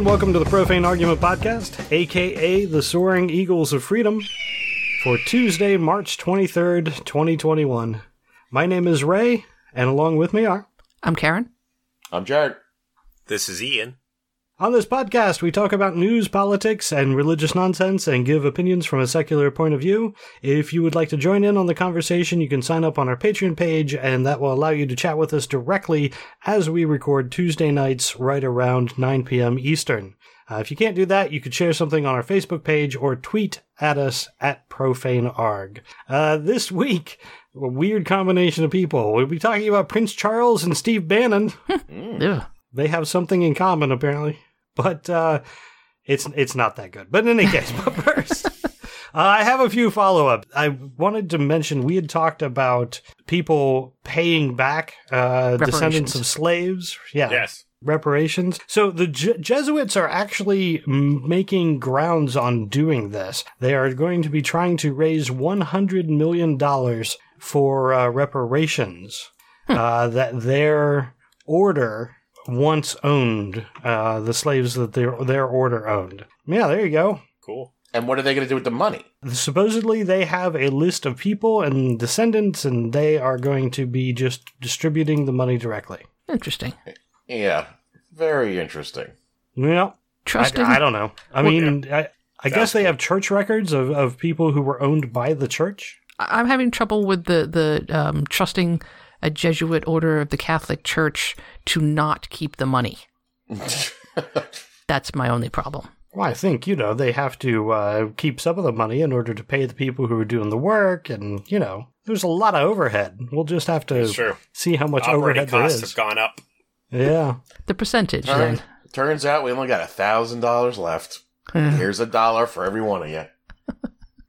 everyone, and welcome to the Profane Argument Podcast, aka the Soaring Eagles of Freedom, for Tuesday, March 23rd, 2021. My name is Ray, and along with me are. I'm Karen. I'm Jared. This is Ian. On this podcast, we talk about news, politics, and religious nonsense and give opinions from a secular point of view. If you would like to join in on the conversation, you can sign up on our Patreon page, and that will allow you to chat with us directly as we record Tuesday nights right around 9 p.m. Eastern. Uh, if you can't do that, you could share something on our Facebook page or tweet at us at profanearg. Uh, this week, a weird combination of people. We'll be talking about Prince Charles and Steve Bannon. Ugh. they have something in common, apparently but uh, it's it's not that good. But in any case, but first, uh, I have a few follow up. I wanted to mention we had talked about people paying back uh, descendants of slaves. Yeah. Yes. Reparations. So the Je- Jesuits are actually m- making grounds on doing this. They are going to be trying to raise $100 million for uh, reparations uh, that their order once owned uh, the slaves that their their order owned. Yeah, there you go. Cool. And what are they going to do with the money? Supposedly, they have a list of people and descendants, and they are going to be just distributing the money directly. Interesting. Yeah, very interesting. Well, I, Trusting. I don't know. I Well, mean, I, I guess they have church records of, of people who were owned by the church. I- I'm having trouble with the the um, trusting a Jesuit order of the Catholic Church to not keep the money. That's my only problem. Well, I think, you know, they have to uh, keep some of the money in order to pay the people who are doing the work. And, you know, there's a lot of overhead. We'll just have to see how much Operating overhead there costs is. have gone up. Yeah. The percentage Turn, then. turns out we only got a thousand dollars left. Here's a dollar for every one of you.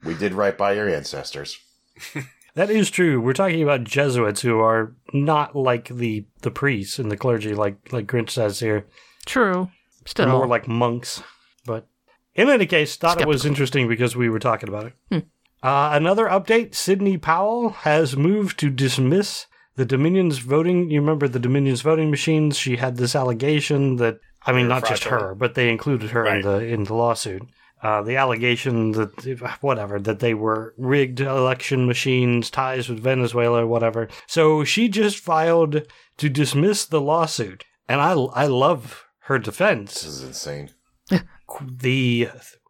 We did right by your ancestors. That is true. We're talking about Jesuits who are not like the, the priests and the clergy, like like Grinch says here. True. Still. They're more like monks. But in any case, thought it was interesting because we were talking about it. Uh, another update Sidney Powell has moved to dismiss the Dominion's voting. You remember the Dominion's voting machines? She had this allegation that, I mean, They were not just her, but they included her in the in the lawsuit. Uh, the allegation that whatever that they were rigged election machines, ties with Venezuela, whatever. So she just filed to dismiss the lawsuit, and I I love her defense. This is insane. The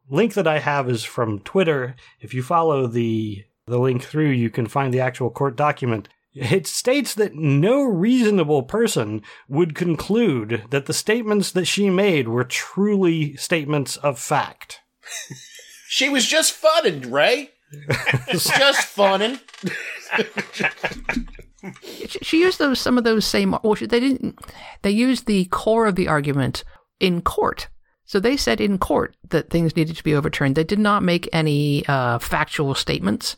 link that I have is from Twitter. If you follow the the link through, you can find the actual court document. It states that no reasonable person would conclude that the statements that she made were truly statements of fact. She was just funning, Ray. It's just funning. She- used those some of those same. Well, they didn't. They used the core of the argument in court. So they said in court that things needed to be overturned. They did not make any uh, factual statements.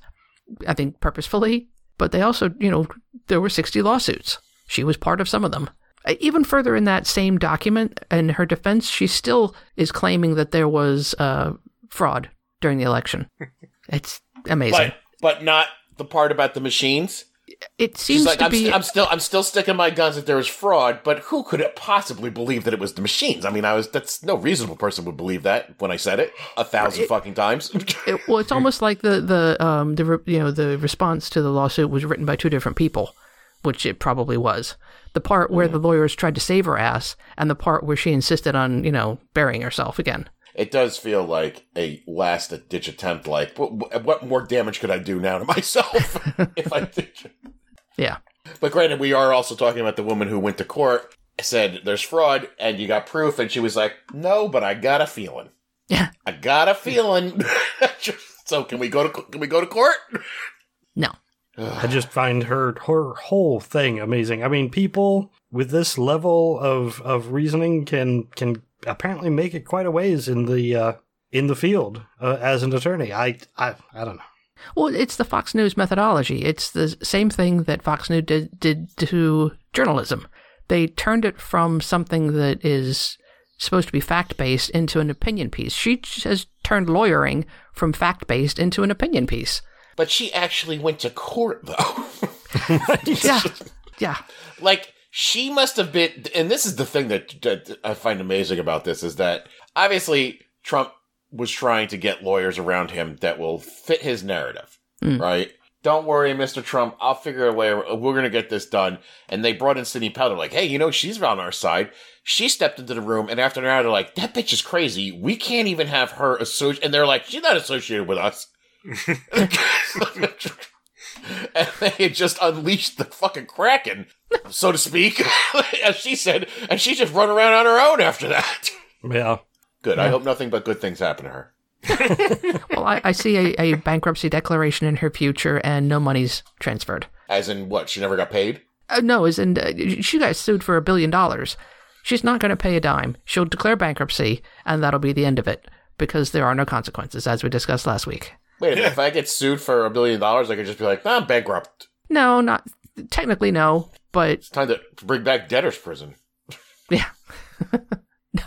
I think purposefully, but they also, you know, there were sixty lawsuits. She was part of some of them. Uh, Even further in that same document, in her defense, she still is claiming that there was uh, fraud during the election. It's amazing. But but not the part about the machines. it seems She's like, to I'm, be. st- I'm still I'm still sticking my guns that there was fraud, but who could have possibly believe that it was the machines? I mean, I was that's no reasonable person would believe that when I said it a thousand fucking times. It, well, it's almost like the the um the re- you know the response to the lawsuit was written by two different people, which it probably was. The part where the mm. lawyers tried to save her ass, and the part where she insisted on you know burying herself again. it does feel like a last ditch attempt. Like, what, what more damage could I do now to myself if I did? Yeah, But granted, we are also talking about the woman who went to court, said there's fraud, and you got proof, and she was like, "No, but I got a feeling. yeah. I got a feeling." so can we go to can we go to court? No, I just find her her whole thing amazing. I mean, people with this level of of reasoning can can apparently make it quite a ways in the uh, in the field uh, as an attorney. I I I don't know. well, it's the Fox News methodology. It's the same thing that Fox News did did to journalism. They turned it from something that is supposed to be fact based into an opinion piece. She has turned lawyering from fact based into an opinion piece. But she actually went to court though. Yeah, yeah. like she must have been, and this is the thing that, that I find amazing about this is that obviously Trump was trying to get lawyers around him that will fit his narrative, Mm. right? Don't worry, Mr. Trump. I'll figure a way. We're going to get this done. And they brought in Sidney Powell. Like, hey, you know, she's on our side. She stepped into the room, and after an hour, they're like, that bitch is crazy. We can't even have her associate. And they're like, she's not associated with us. And they had just unleashed the fucking kraken, so to speak, as she said, and she just run around on her own after that. Yeah. Good. I hope nothing but good things happen to her. Well, I, I see a, a bankruptcy declaration in her future and no money's transferred. As in what? She never got paid. Uh, no, as in, uh, she got sued for a billion dollars. She's not going to pay a dime. She'll declare bankruptcy, and that'll be the end of it because there are no consequences, as we discussed last week. Wait a minute. if I get sued for a billion dollars, I could just be like, nah, I'm bankrupt. No, not technically no, but It's time to bring back debtor's prison. yeah.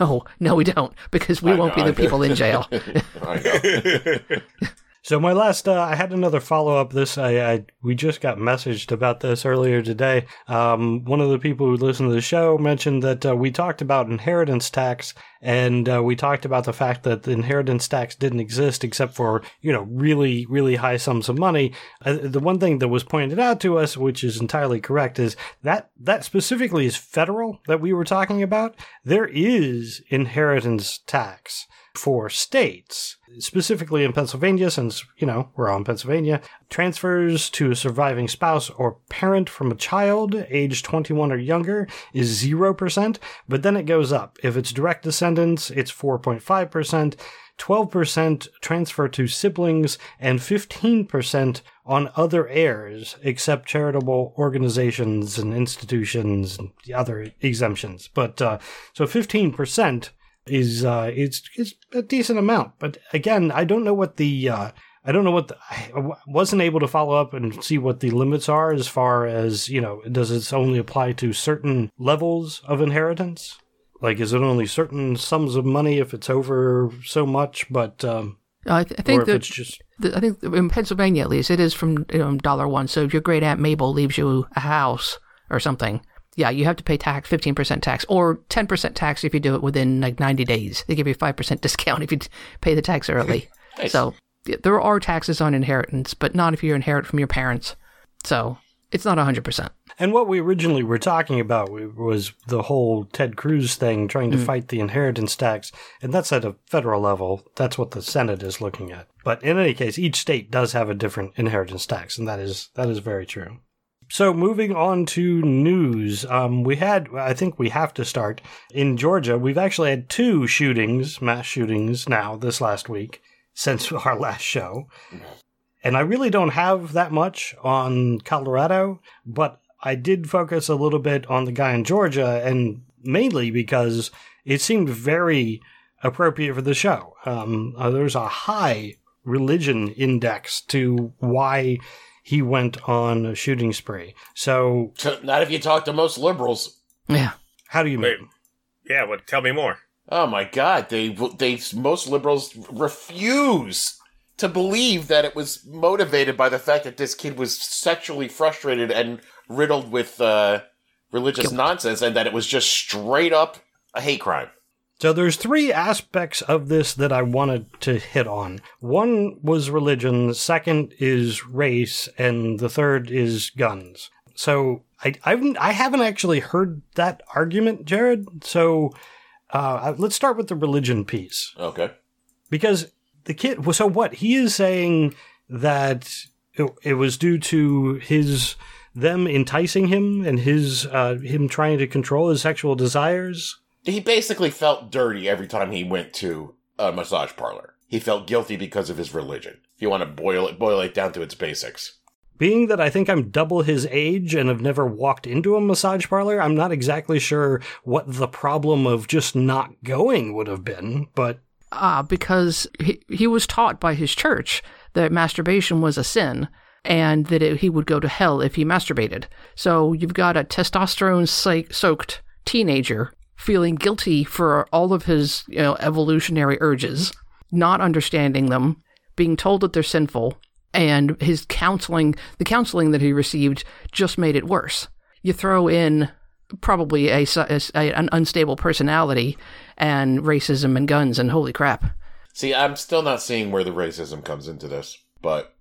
no, no, we don't because we I won't know, be I the people in jail. So my last, uh, I had another follow up. This I, I we just got messaged about this earlier today. Um, one of the people who listened to the show mentioned that uh, we talked about inheritance tax, and uh, we talked about the fact that the inheritance tax didn't exist except for you know really really high sums of money. Uh, the one thing that was pointed out to us, which is entirely correct, is that that specifically is federal that we were talking about. There is inheritance tax for states, specifically in Pennsylvania, since, you know, we're all in Pennsylvania, transfers to a surviving spouse or parent from a child age 21 or younger is 0%, but then it goes up. If it's direct descendants, it's 4.5%. 12% transfer to siblings and 15% on other heirs, except charitable organizations and institutions and the other exemptions. But uh, so 15% is uh, it's it's a decent amount. But again, I don't know what the uh, I don't know what the, I wasn't able to follow up and see what the limits are as far as you know. Does it only apply to certain levels of inheritance? Like, is it only certain sums of money if it's over so much? But um, I, th- I think that it's just the, I think in Pennsylvania at least it is from you know, dollar one. So if your great aunt Mabel leaves you a house or something, yeah, you have to pay tax, fifteen percent tax, or ten percent tax if you do it within like ninety days. They give you a five percent discount if you pay the tax early. Nice. So yeah, there are taxes on inheritance, but not if you inherit from your parents. So it's not hundred percent. And what we originally were talking about was the whole Ted Cruz thing, trying to mm. fight the inheritance tax, and that's at a federal level. That's what the Senate is looking at. But in any case, each state does have a different inheritance tax, and that is that is very true. So moving on to news, um, we had I think we have to start in Georgia. We've actually had two shootings, mass shootings now this last week since our last show. And I really don't have that much on Colorado, but I did focus a little bit on the guy in Georgia, and mainly because it seemed very appropriate for the show. Um, uh, there's a high religion index to why he went on a shooting spree. So, Not if you talk to most liberals. Yeah. how do you Wait. mean? Yeah, well, tell me more. Oh my God! They they most liberals refuse to believe that it was motivated by the fact that this kid was sexually frustrated and riddled with uh, religious Guilt. nonsense, and that it was just straight up a hate crime. So there's three aspects of this that I wanted to hit on. One was religion, the second is race, and the third is guns. So I I've, I haven't actually heard that argument, Jared. So uh, let's start with the religion piece Okay. because the kid. So what he is saying that it, it was due to his them enticing him and his uh, him trying to control his sexual desires. He basically felt dirty every time he went to a massage parlor. He felt guilty because of his religion. If you want to boil it, boil it down to its basics. Being that I think I'm double his age and have never walked into a massage parlor, I'm not exactly sure what the problem of just not going would have been, but Ah, because he, he was taught by his church that masturbation was a sin and that it, he would go to hell if he masturbated. So you've got a testosterone soaked teenager feeling guilty for all of his you know, evolutionary urges, not understanding them, being told that they're sinful, and his counseling, the counseling that he received just made it worse. You throw in probably a, a an unstable personality and racism and guns and holy crap. See, I'm still not seeing where the racism comes into this, but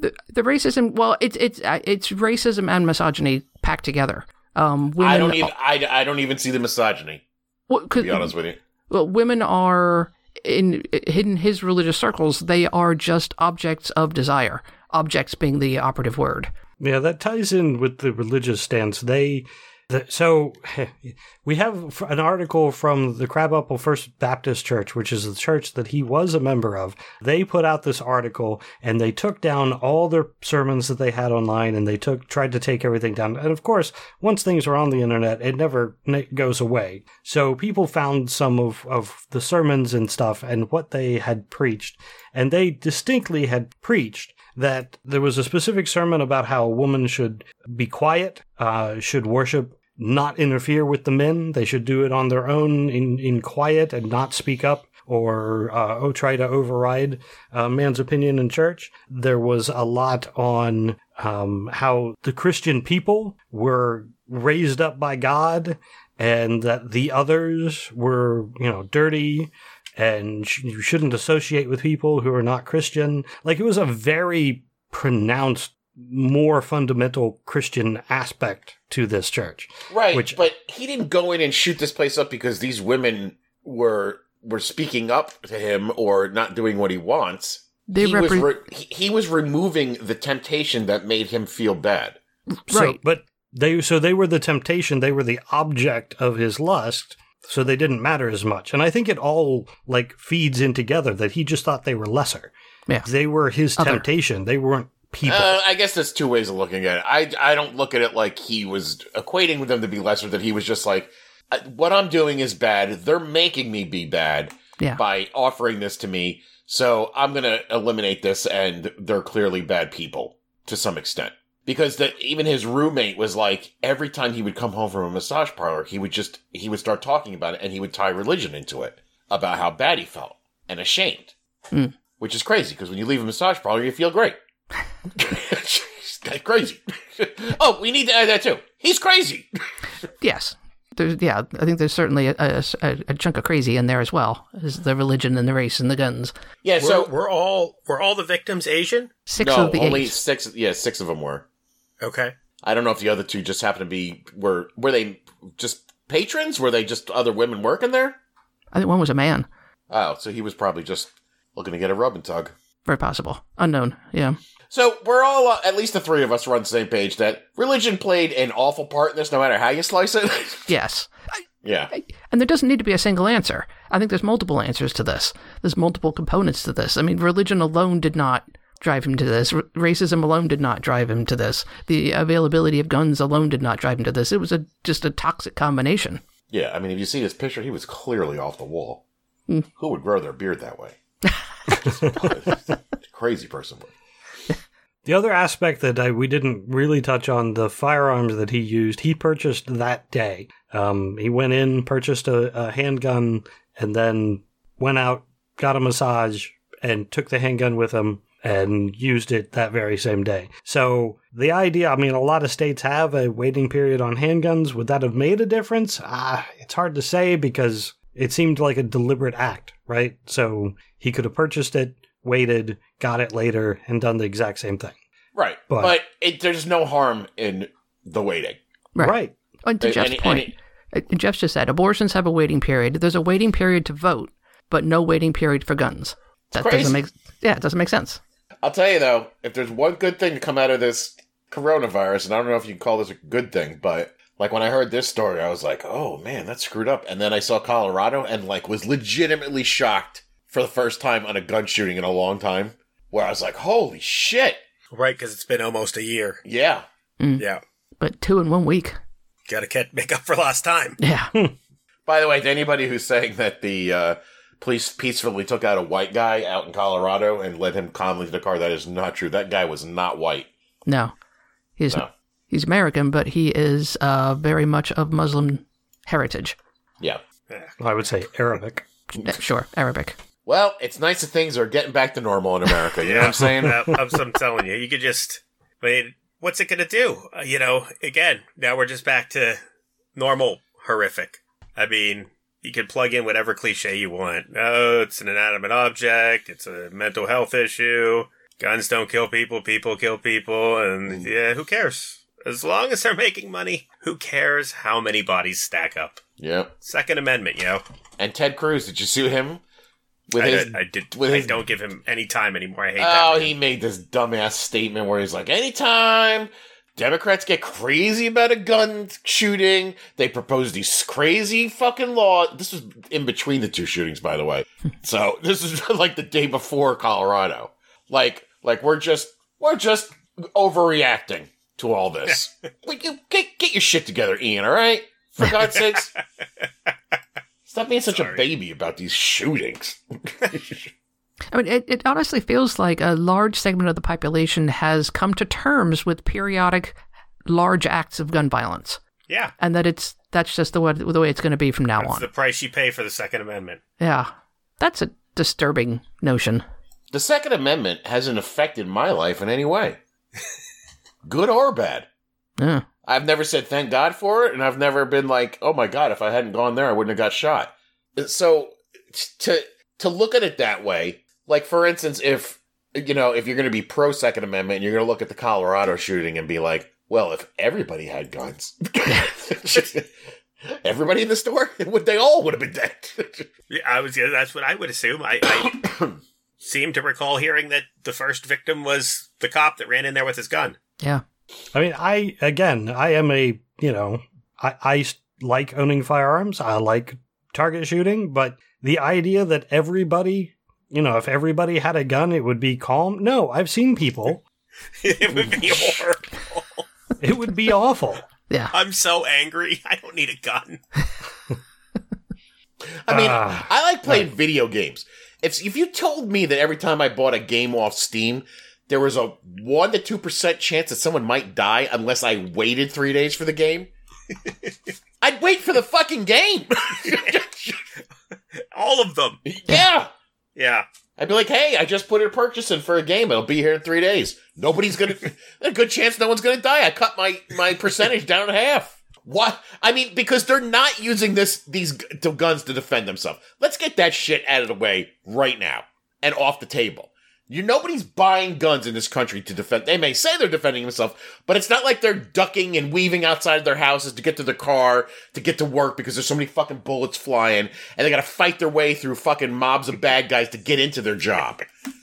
The, the racism, well, it's it's it's racism and misogyny packed together. Um, women, I don't even I, I don't even see the misogyny. well, To 'cause- be honest with you, well, women are in in his religious circles. They are just objects of desire. Objects being the operative word. Yeah, that ties in with the religious stance. They, so we have an article from the Crabapple First Baptist Church, which is the church that he was a member of. They put out this article and they took down all their sermons that they had online and they took tried to take everything down. And of course, once things are on the internet, it never ne- goes away. So people found some of of the sermons and stuff and what they had preached, and they distinctly had preached that there was a specific sermon about how a woman should be quiet, uh, should worship, not interfere with the men. They should do it on their own in, in quiet and not speak up or uh, oh, try to override a man's opinion in church. There was a lot on um, how the Christian people were raised up by God and that the others were, you know, dirty and you shouldn't associate with people who are not Christian. Like it was a very pronounced, more fundamental Christian aspect to this church. right? Which- but he didn't go in and shoot this place up because these women were were speaking up to him or not doing what he wants. They he, was re- he, he was removing the temptation that made him feel bad. So, Right. but they so they were the temptation, they were the object of his lust, so they didn't matter as much. And I think it all like feeds in together that he just thought they were lesser. Yeah. They were his Other. temptation. They weren't people. Uh, I guess there's two ways of looking at it. I I don't look at it like he was equating with them to be lesser. That he was just like, "Uh, what I'm doing is bad. They're making me be bad Yeah. by offering this to me. So I'm gonna eliminate this, and they're clearly bad people to some extent. Because that even his roommate was like, every time he would come home from a massage parlor, he would just he would start talking about it, and he would tie religion into it about how bad he felt and ashamed, Hmm. which is crazy. Because when you leave a massage parlor, you feel great. That's crazy. oh, we need to add that too. He's crazy. Yes. There's, yeah, I think there's certainly a, a, a chunk of crazy in there as well. Is the religion and the race and the guns. Yeah. We're, So we're all we're all the victims Asian. Six no, of the only eight. six. Yeah, six of them were. Okay. I don't know if the other two just happen to be were were they just patrons? Were they just other women working there? I think one was a man. Oh, so he was probably just looking to get a rub and tug. Very possible. Unknown. Yeah. So we're all uh, at least the three of us are on the same page that religion played an awful part in this, no matter how you slice it. Yes. yeah, And there doesn't need to be a single answer. I think there's multiple answers to this. There's multiple components to this. I mean, religion alone did not drive him to this. R- racism alone did not drive him to this. The availability of guns alone did not drive him to this. It was a just a toxic combination. yeah. I mean, if you see this picture, he was clearly off the wall. Hmm. Who would grow their beard that way? Crazy person would. The other aspect that I, we didn't really touch on the firearms that he used, he purchased that day. Um, he went in, purchased a, a handgun, and then went out, got a massage, and took the handgun with him and used it that very same day. So the idea, I mean, a lot of states have a waiting period on handguns. Would that have made a difference? Ah, it's hard to say because it seemed like a deliberate act, right? So he could have purchased it, waited, got it later, and done the exact same thing. Right, But- but, it, there's no harm in the waiting. Right. right. And to And- Jeff's and- point, and uh, Jeff just said abortions have a waiting period. There's a waiting period to vote, but no waiting period for guns. That crazy. doesn't make yeah, it doesn't make sense. I'll tell you though, if there's one good thing to come out of this coronavirus, and I don't know if you can call this a good thing, but like when I heard this story, I was like, oh man, that's screwed up. And then I saw Colorado and like was legitimately shocked for the first time on a gun shooting in a long time, where I was like, holy shit. Right, because it's been almost a year. Yeah. Yeah. But two in one week. Got to get make up for lost time. Yeah. By the way, to anybody who's saying that the uh, police peacefully took out a white guy out in Colorado and led him calmly to the car, that is not true. That guy was not white. No. He's No. he's American, but he is uh, very much of Muslim heritage. Yeah. I would say Arabic. Sure, Arabic. Well, it's nice that things are getting back to normal in America. You know what I'm saying? I'm, I'm telling you, you could just. I mean, what's it going to do? Uh, you know, again, now we're just back to normal horrific. I mean, you can plug in whatever cliche you want. Oh, it's an inanimate object. It's a mental health issue. Guns don't kill people. People kill people. And yeah, who cares? As long as they're making money, who cares how many bodies stack up? Yeah. Second Amendment, yo. And Ted Cruz, did you see him? With I, his, did- I did. with I his- don't give him any time anymore. I hate oh, he made this dumbass statement where he's like, anytime Democrats get crazy about a gun shooting, they propose these crazy fucking laws. This was in between the two shootings, by the way. so this is like the day before Colorado. Like, like we're just we're just overreacting to all this. like, you get get your shit together, Ian. All right, for God's sakes. Stop being such a baby about these shootings. I mean, it, it honestly feels like a large segment of the population has come to terms with periodic large acts of gun violence, Yeah. and that it's that's just the way, the way it's going to be from now That's on. the price you pay for the Second Amendment. yeah, that's a disturbing notion. The Second Amendment hasn't affected my life in any way, good or bad. Yeah. I've never said thank God for it, and I've never been like, oh my God, if I hadn't gone there, I wouldn't have got shot. So to to look at it that way, like for instance, if you know, if you're going to be pro Second Amendment, and you're going to look at the Colorado shooting and be like, well, if everybody had guns, everybody in the store, would they all would have been dead? Yeah, I was. yeah, That's what I would assume. I, I seem to recall hearing that the first victim was the cop that ran in there with his gun. Yeah. I mean, I again, I am a you know, I, I like owning firearms. I like target shooting, but the idea that everybody, you know, if everybody had a gun, it would be calm. No, I've seen people. it would be horrible. It would be awful. Yeah. I'm so angry. I don't need a gun. I mean, Ah, I like playing video games. If if you told me that every time I bought a game off Steam, there was a one to two percent chance that someone might die unless I waited three days for the game, I'd wait for the fucking game. All of them. yeah. Yeah. I'd be like, hey, I just put a purchase in for a game. It'll be here in three days. Nobody's gonna. There's a good chance no one's gonna die. I cut my my percentage down in half. What? I mean, because they're not using this these guns to defend themselves. Let's get that shit out of the way right now and off the table. You nobody's buying guns in this country to defend. They may say they're defending themselves, but it's not like they're ducking and weaving outside of their houses to get to the car to get to work because there's so many fucking bullets flying and they got to fight their way through fucking mobs of bad guys to get into their job.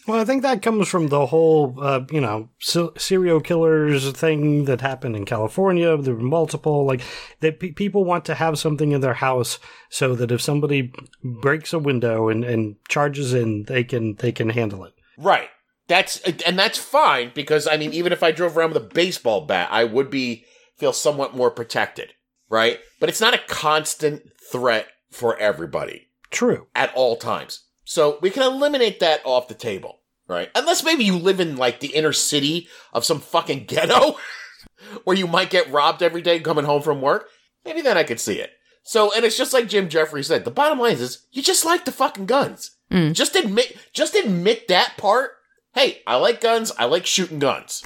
well, I think that comes from the whole, uh, you know, se- serial killers thing that happened in California. There were multiple, like, that pe- people want to have something in their house so that if somebody breaks a window and, and charges in, they can they can handle it. Right. That's and that's fine because I mean, even if I drove around with a baseball bat, I would be feel somewhat more protected, right? But it's not a constant threat for everybody True. at all times. So we can eliminate that off the table, right? Unless maybe you live in like the inner city of some fucking ghetto where you might get robbed every day coming home from work. Maybe then I could see it. So, and it's just like Jim Jefferies said. The bottom line is, you just like the fucking guns. Mm. Just admit, just admit that part. Hey, I like guns. I like shooting guns.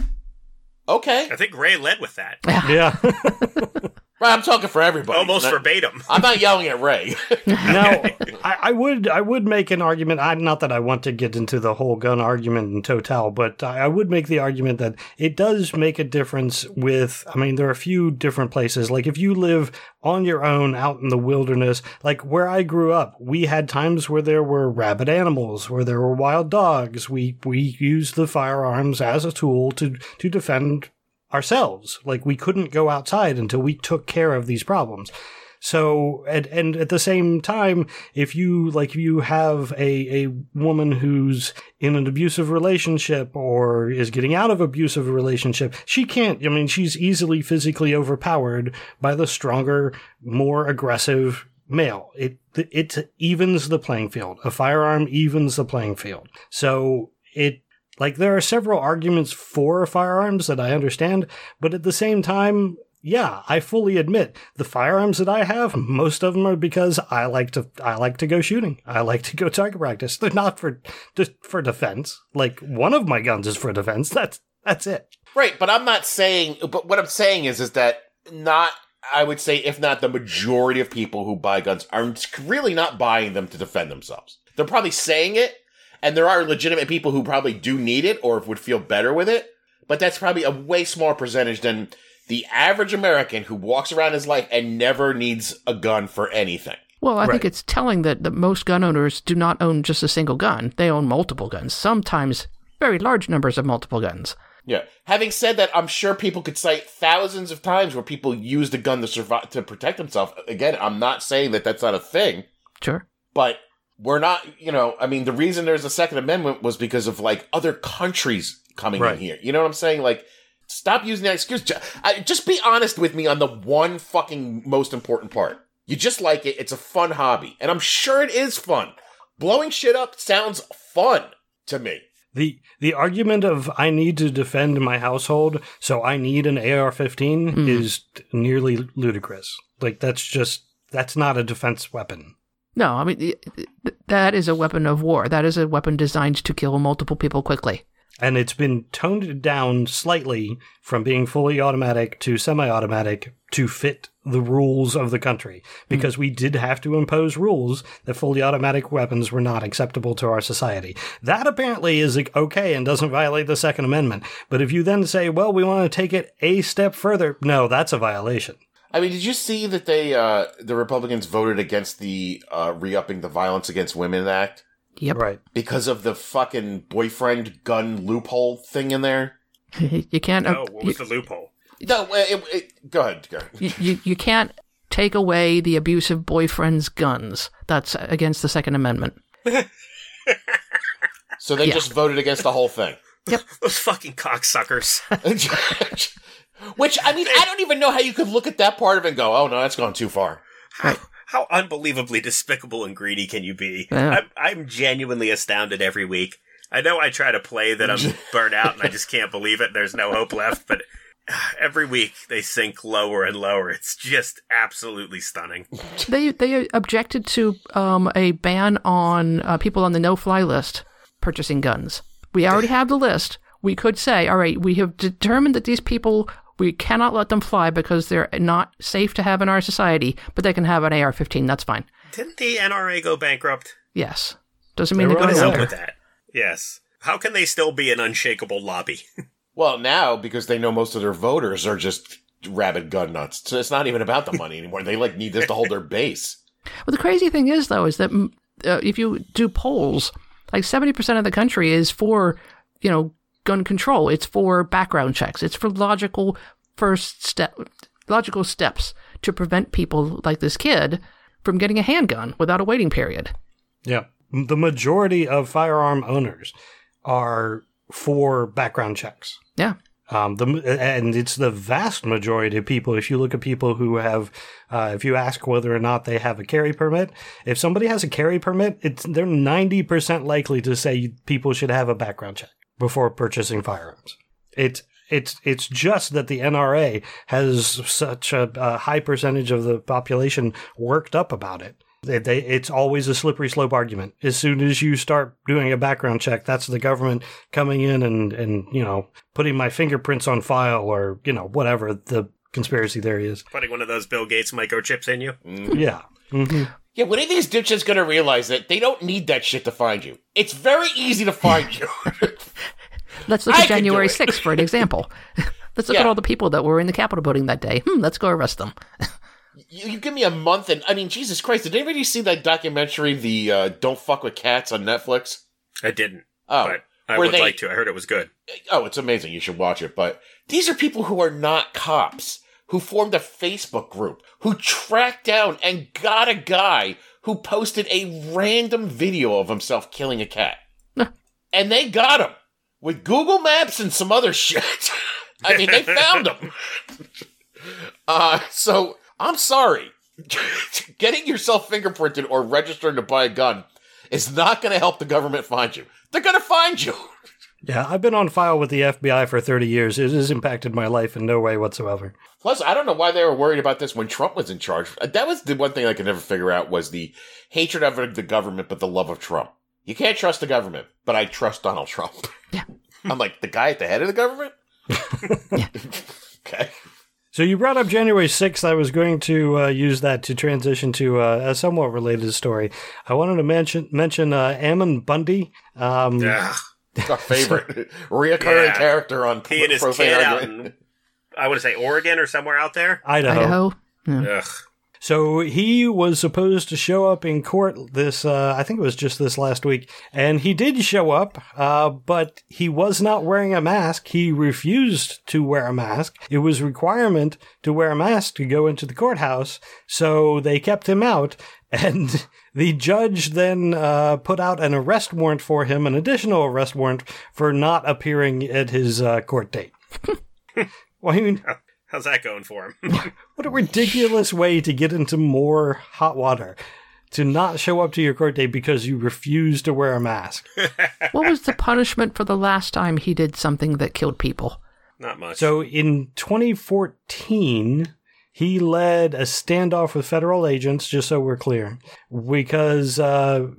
Okay, I think Ray led with that. Yeah. right. I'm talking for everybody. Almost Not- verbatim. I'm not yelling at Ray. now, I, I would I would make an argument. I, not that I want to get into the whole gun argument in total, but I, I would make the argument that it does make a difference. With I mean, there are a few different places. Like if you live on your own out in the wilderness, like where I grew up, we had times where there were rabid animals, where there were wild dogs. We we used the firearms as a tool to to defend ourselves. Like we couldn't go outside until we took care of these problems. So, and, and at the same time, if you, like, if you have a, a woman who's in an abusive relationship or is getting out of abusive relationship, she can't, I mean, she's easily physically overpowered by the stronger, more aggressive male. It, it evens the playing field. A firearm evens the playing field. So it, like, there are several arguments for firearms that I understand, but at the same time, yeah, I fully admit the firearms that I have, most of them are because I like to I like to go shooting. I like to go target practice. They're not for just for defense. Like one of my guns is for defense. That's that's it. Right, but I'm not saying. But what I'm saying is, is that not I would say, if not the majority of people who buy guns are really not buying them to defend themselves. They're probably saying it, and there are legitimate people who probably do need it or would feel better with it, but that's probably a way smaller percentage than the average American who walks around his life and never needs a gun for anything. Well, I think it's telling that, that most gun owners do not own just a single gun. They own multiple guns, sometimes very large numbers of multiple guns. Yeah. Having said that, I'm sure people could cite thousands of times where people used a gun to survive to protect themselves. Again, I'm not saying that that's not a thing, Sure. but we're not. You know, I mean, the reason there's a Second Amendment was because of like other countries coming Right. in here. You know what I'm saying? Like, stop using that excuse. Ju- I, just be honest with me on the one fucking most important part. You just like it. It's a fun hobby, and I'm sure it is fun. Blowing shit up sounds fun to me. The the argument of I need to defend my household, so I need an AR-15 Mhm. is nearly ludicrous. Like that's just that's not a defense weapon. No, I mean, th- th- that is a weapon of war. That is a weapon designed to kill multiple people quickly. And it's been toned down slightly from being fully automatic to semi-automatic to fit the rules of the country because mm. we did have to impose rules that fully automatic weapons were not acceptable to our society. That apparently is okay and doesn't violate the Second Amendment. But if you then say, well, we want to take it a step further, no, that's a violation. I mean, did you see that they, uh, the Republicans voted against the uh, re-upping the Violence Against Women Act Yep. Right. because of the fucking boyfriend gun loophole thing in there? you can't. Oh, uh, what was the loophole? No, it, it, go ahead, go ahead. you, you, you can't take away the abusive boyfriend's guns. That's against the Second Amendment. So they Yeah. just voted against the whole thing. Yep. Those fucking cocksuckers. Which I mean, I don't even know how you could look at that part of it and go, "Oh no, that's gone too far." How, how unbelievably despicable and greedy can you be? Yeah. I'm, I'm genuinely astounded every week. I know I try to play that I'm burnt out and I just can't believe it. There's no hope left, but every week they sink lower and lower. It's just absolutely stunning. They they objected to um, a ban on uh, people on the no-fly list purchasing guns. We already have the list. We could say, all right, we have determined that these people we cannot let them fly because they're not safe to have in our society, but they can have an AR-15. That's fine. Didn't the NRA go bankrupt? Yes, doesn't mean They they're were going What is on with that? Yes. How can they still be an unshakable lobby? Well, now because they know most of their voters are just rabid gun nuts, so it's not even about the money anymore. They like need this to hold their base. Well, the crazy thing is, though, is that mm, uh, if you do polls, like seventy percent of the country is for, you know, gun control. It's for background checks. It's for logical first step, logical steps to prevent people like this kid from getting a handgun without a waiting period. Yeah. The majority of firearm owners are for background checks. Yeah, Um, the and it's the vast majority of people. If you look at people who have, uh, if you ask whether or not they have a carry permit, if somebody has a carry permit, it's they're ninety percent likely to say people should have a background check before purchasing firearms. It's it's it's just that the NRA has such a, a high percentage of the population worked up about it. They, they, it's always a slippery slope argument. As soon as you start doing a background check, that's the government coming in and, and you know putting my fingerprints on file or you know whatever the conspiracy theory is. Putting one of those Bill Gates microchips in you? Yeah. hmm Yeah, when are these dipshits gonna realize that they don't need that shit to find you? It's very easy to find you. let's look at could do January sixth for an example. let's look at all the people that were in the Capitol building that day. Hmm, let's go arrest them. you, you give me a month, and I mean, Jesus Christ, did anybody see that documentary, the uh, "Don't Fuck with Cats" on Netflix? I didn't, Oh, but I where would they- like to. I heard it was good. oh, it's amazing. You should watch it. But these are people who are not cops, who formed a Facebook group, who tracked down and got a guy who posted a random video of himself killing a cat. and they got him with Google Maps and some other shit. I mean, they found him. Uh, so I'm sorry. Getting yourself fingerprinted or registering to buy a gun is not going to help the government find you. They're going to find you. Yeah, I've been on file with the FBI for 30 years. It has impacted my life in no way whatsoever. Plus, I don't know why they were worried about this when Trump was in charge. That was the one thing I could never figure out was the hatred of the government, but the love of Trump. You can't trust the government, but I trust Donald Trump. Yeah. I'm like the guy at the head of the government. Yeah. okay. So you brought up January 6th. I was going to uh, use that to transition to uh, a somewhat related story. I wanted to mention mention uh, Ammon Bundy. Um, Ugh. Our favorite reoccurring Yeah. character on He and his Profane kid out Argument. in, I want to say Oregon or somewhere out there. Idaho. Idaho. Yeah. Ugh. So he was supposed to show up in court this, uh, I think it was just this last week, and he did show up, uh, but he was not wearing a mask. He refused to wear a mask. It was requirement to wear a mask to go into the courthouse, so they kept him out, and the judge then uh, put out an arrest warrant for him, an additional arrest warrant for not appearing at his uh, court date. well, I mean, How's that going for him? what a ridiculous way to get into more hot water. To not show up to your court date because you refuse to wear a mask. What was the punishment for the last time he did something that killed people? Not much. So in 2014, he led a standoff with federal agents, just so we're clear, because uh,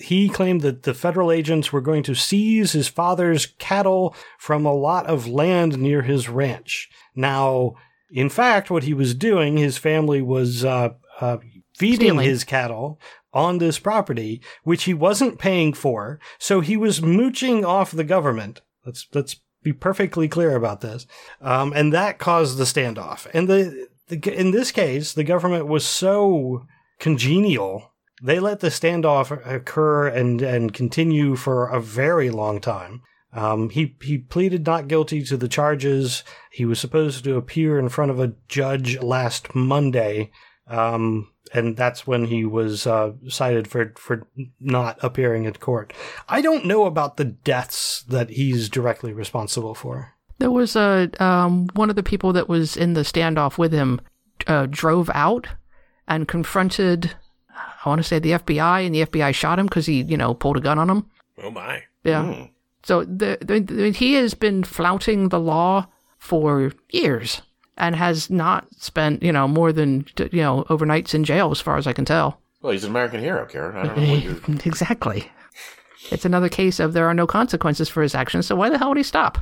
he claimed that the federal agents were going to seize his father's cattle from a lot of land near his ranch. Now, in fact, what he was doing, his family was uh, uh, feeding Stealing. his cattle on this property, which he wasn't paying for. So he was mooching off the government. Let's let's be perfectly clear about this. Um, and that caused the standoff. And the, the in this case, the government was so congenial. They let the standoff occur and and continue for a very long time. Um, he he pleaded not guilty to the charges. He was supposed to appear in front of a judge last Monday, um, and that's when he was uh, cited for for not appearing at court. I don't know about the deaths that he's directly responsible for. There was a um, one of the people that was in the standoff with him uh, drove out and confronted. I want to say the FBI, and the FBI shot him because he, you know, pulled a gun on him. oh my. Yeah. Mm. So the, the, the he has been flouting the law for years and has not spent, you know, more than you know overnights in jail, as far as I can tell. Well, he's an American hero, Karen. I don't know what you're. exactly. It's another case of there are no consequences for his actions. So why the hell would he stop?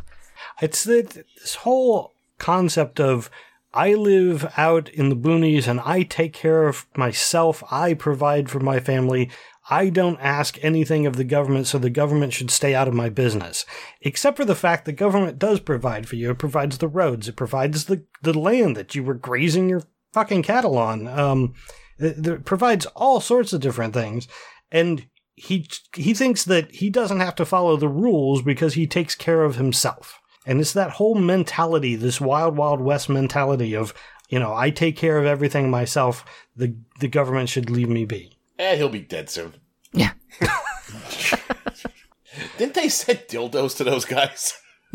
It's that this whole concept of I live out in the boonies and I take care of myself. I provide for my family. I don't ask anything of the government, so the government should stay out of my business. Except for the fact the government does provide for you. It provides the roads. It provides the, the land that you were grazing your fucking cattle on. Um, it, it provides all sorts of different things. And he, he thinks that he doesn't have to follow the rules because he takes care of himself. And it's that whole mentality, this wild, wild west mentality of, you know, I take care of everything myself. The, the government should leave me be. Eh, he'll be dead soon. Yeah. Didn't they send dildos to those guys?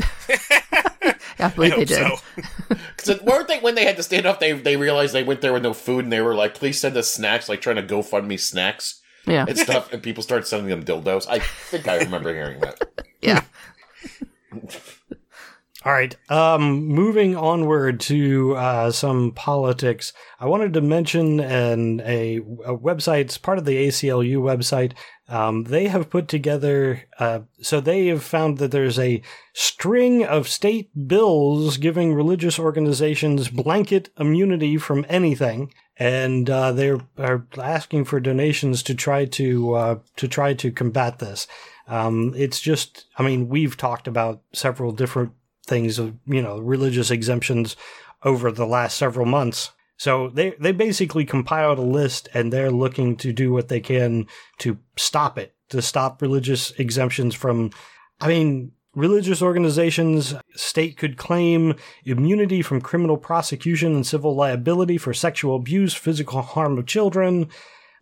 I believe I they hope did. so. Because weren't they when they had to stand up? They they realized they went there with no food, and they were like, "Please send us snacks." Like trying to GoFundMe snacks Yeah. and stuff, and people started sending them dildos. I think I remember hearing that. Yeah. All right. Um, moving onward to uh, some politics, I wanted to mention an, a, a website. It's part of the ACLU website. Um, they have put together, uh, so they have found that there's a string of state bills giving religious organizations blanket immunity from anything, and uh, they're are asking for donations to try to uh, to try to combat this. Um, it's just, I mean, we've talked about several different things of you know religious exemptions over the last several months. So they they basically compiled a list and they're looking to do what they can to stop it, to stop religious exemptions from I mean religious organizations state could claim immunity from criminal prosecution and civil liability for sexual abuse, physical harm of children.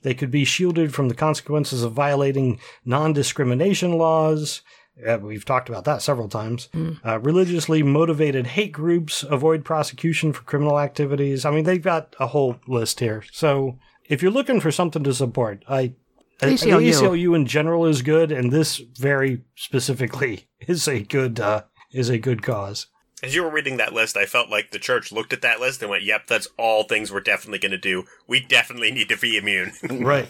They could be shielded from the consequences of violating non-discrimination laws. Yeah, we've talked about that several times. Uh, religiously motivated hate groups avoid prosecution for criminal activities. I mean, they've got a whole list here. So if you're looking for something to support, I I- the ACLU. ACLU in general is good, and this very specifically is a good uh, is a good cause. As you were reading that list, I felt like the church looked at that list and went, "Yep, that's all things we're definitely going to do. We definitely need to be immune." right.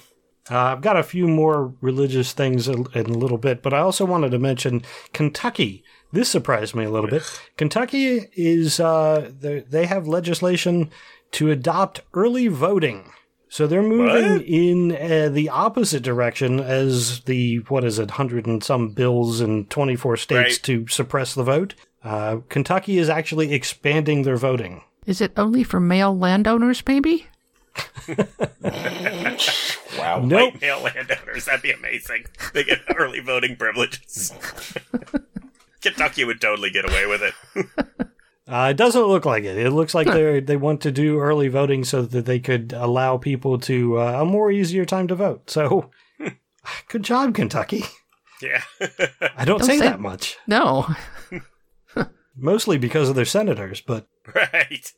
Uh, I've got a few more religious things in in a little bit, but I also wanted to mention Kentucky. this surprised me a little bit. Kentucky is uh, they they have legislation to adopt early voting. So they're moving What? in uh, the opposite direction as the what is it, hundred and some bills in twenty four states Right. to suppress the vote. Uh, Kentucky is actually expanding their voting. Is it only for male landowners, maybe? Wow. Nope. White male landowners. That'd be amazing. They get early voting privileges. Kentucky would totally get away with it. Uh, it doesn't look like it. It looks like they they want to do early voting so that they could allow people to uh, a more easier time to vote. So, good job, Kentucky. Yeah. I don't, Don't say say- that much, No. mostly because of their senators, but right.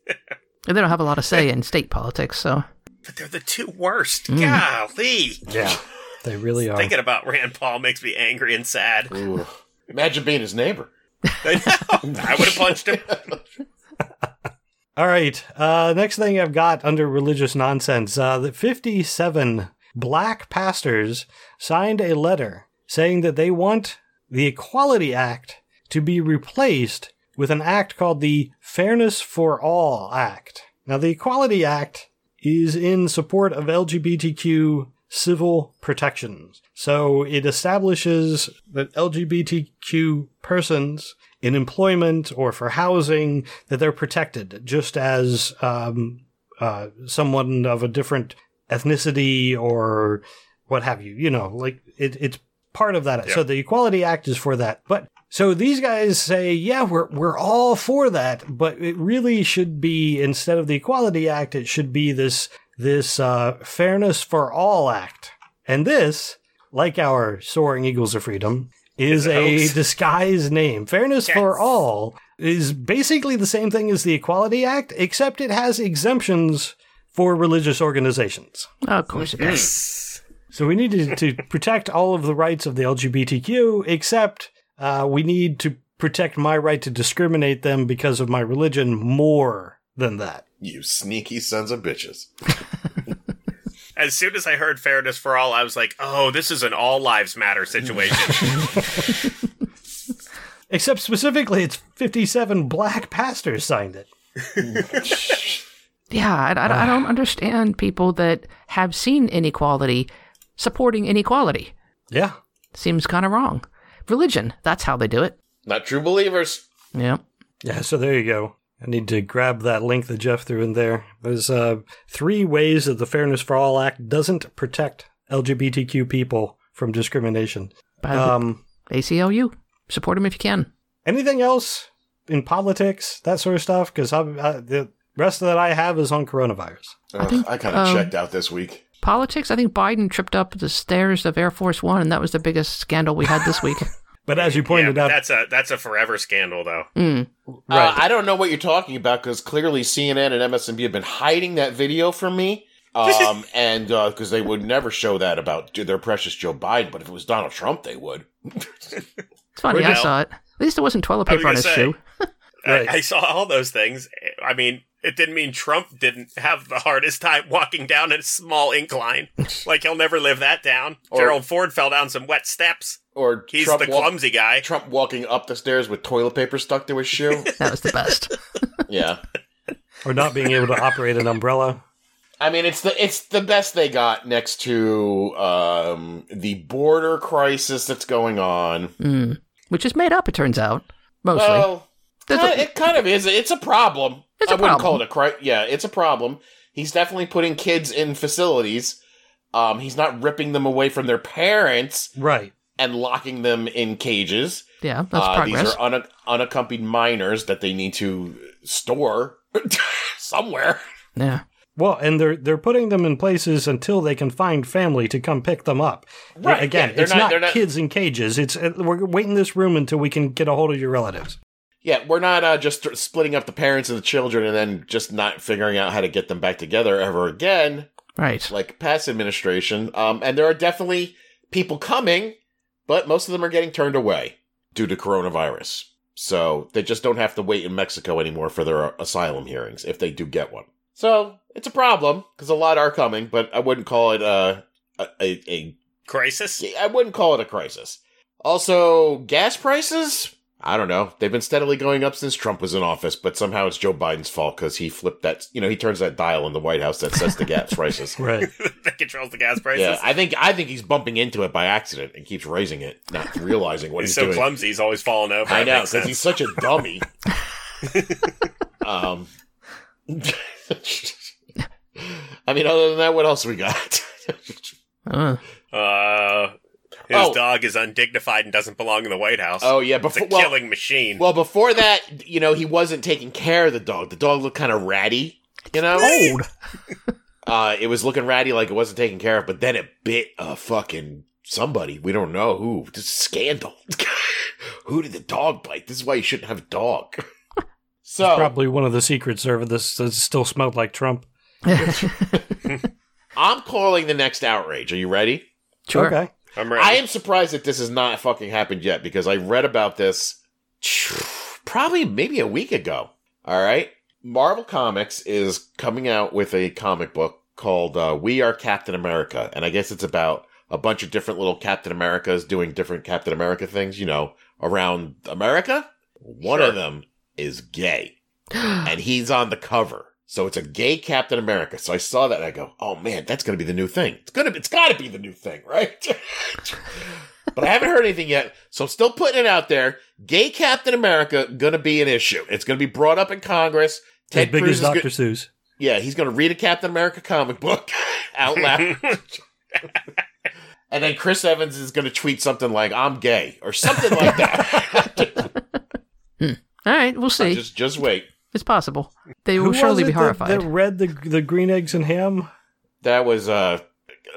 They don't have a lot of say in state politics, so. But they're the two worst. Golly. yeah, they really are. Thinking about Rand Paul makes me angry and sad. Ooh. Imagine being his neighbor. I know. I would have punched him. All right. Uh, next thing I've got under religious nonsense uh, that 57 black pastors signed a letter saying that they want the Equality Act to be replaced with an act called the Fairness for All Act. Now, the Equality Act is in support of LGBTQ civil protections. So it establishes that LGBTQ persons in employment or for housing that they're protected, just as um, uh, someone of a different ethnicity or what have you. You know, like it, it's part of that. So the Equality Act is for that. But so these guys say, yeah, we're we're all for that, but it really should be instead of the Equality Act, it should be this this uh, Fairness for All Act. And this, like our Soaring Eagles of Freedom, is Is a a hoax. disguised name. Fairness for All is basically the same thing as the Equality Act, except it has exemptions for religious organizations. Oh, of course it does. Yes. So we needed to protect all of the rights of the LGBTQ, except uh, we need to protect my right to discriminate them because of my religion more than that. You sneaky sons of bitches. As soon as I heard fairness for all, I was like, oh, this is an all lives matter situation. Except specifically, it's 57 black pastors signed it. Yeah, I, I, I don't understand people that have seen inequality supporting inequality. Yeah. Seems kind of wrong. Religion, that's how they do it. Not true believers. Yeah. Yeah, so there you go. I need to grab that link that Jeff threw in there. There's uh, three ways that the Fairness for All Act doesn't protect LGBTQ people from discrimination. By Um, ACLU. Support them if you can. anything else in politics, that sort of stuff? Because uh, the rest of that I have is on coronavirus. Ugh, I, think, I kind of um, checked out this week. Politics, I think Biden tripped up the stairs of Air Force One, and that was the biggest scandal we had this week. But as you pointed but out, that's a that's a forever scandal, though. Mm. right. Uh, I don't know what you're talking about because clearly CNN and MSNBC have been hiding that video from me. Um, and because they would never show that about their precious Joe Biden, but if it was Donald Trump, they would. It's funny, I saw it. At least it wasn't toilet paper on his say. shoe. Right. I, I saw all those things. I mean, it didn't mean Trump didn't have the hardest time walking down a small incline. like he'll never live that down. Or- Gerald Ford fell down some wet steps. Or He's Trump, the walk- clumsy guy. Trump walking up the stairs with toilet paper stuck to his shoe. That was the best. yeah, or not being able to operate an umbrella. I mean it's the it's the best they got next to um, the border crisis that's going on. Mm. Which is made up, it turns out. Mostly. Well, There's kinda- a- it kind of is. It's a problem. It's a I wouldn't problem. call it a cri- Yeah, it's a problem. He's definitely putting kids in facilities. Um, he's not ripping them away from their parents Right. and locking them in cages. yeah, that's Uh, these are un- unaccompanied minors that they need to store somewhere. yeah. Well, and they're they're putting them in places until they can find family to come pick them up. Right, Again, yeah, it's not- not, they're not- kids in cages. It's uh, we're waiting this room until we can get a hold of your relatives. Yeah, we're not uh, just splitting up the parents and the children and then just not figuring out how to get them back together ever again. Right. like past administration. Um, and there are definitely people coming, but most of them are getting turned away due to coronavirus. So they just don't have to wait in Mexico anymore for their asylum hearings if they do get one. So it's a problem because a lot are coming, but I wouldn't call it uh, a, a, Crisis? I wouldn't call it a crisis. Also, gas prices I don't know. They've been steadily going up since Trump was in office, but somehow it's Joe Biden's fault because he flipped that. You know, he turns that dial in the White House that sets the gas prices. Right. that controls the gas prices. Yeah, I think I think he's bumping into it by accident and keeps raising it, not realizing what he's doing. he's, so doing. clumsy. He's always falling over. I know because he's such a dummy. um, I mean, other than that, what else we got? Uh, Uh, his Oh. dog is undignified and doesn't belong in the White House. oh yeah, it's a before well, killing machine. well, before that, you know, he wasn't taking care of the dog. The dog looked kind of ratty. You know, old. uh, it was looking ratty, like it wasn't taken care of. But then it bit a fucking somebody. We don't know who. This scandal. who did the dog bite? This is why you shouldn't have a dog. So Probably one of the Secret Service that still smelled like Trump. I'm calling the next outrage. Are you ready? Sure. Okay. I'm ready. I am surprised that this has not fucking happened yet because I read about this probably maybe a week ago. All right. Marvel Comics is coming out with a comic book called uh, We Are Captain America. And I guess it's about a bunch of different little Captain Americas doing different Captain America things, you know, around America. One Sure. of them is gay and he's on the cover. So it's a gay Captain America. So I saw that and I go, oh man, that's going to be the new thing. It's going to, it's got to be the new thing, right? but I haven't heard anything yet. So I'm still putting it out there. Gay Captain America going to be an issue. It's going to be brought up in Congress. As Ted big Cruz as is Dr. go- Seuss. yeah, he's going to read a Captain America comic book out loud. and then Chris Evans is going to tweet something like, I'm gay or something like that. Hmm. All right, we'll see. just, just wait. It's possible. They Who will was surely it be that- horrified. That, read the the green eggs and ham. That was, uh,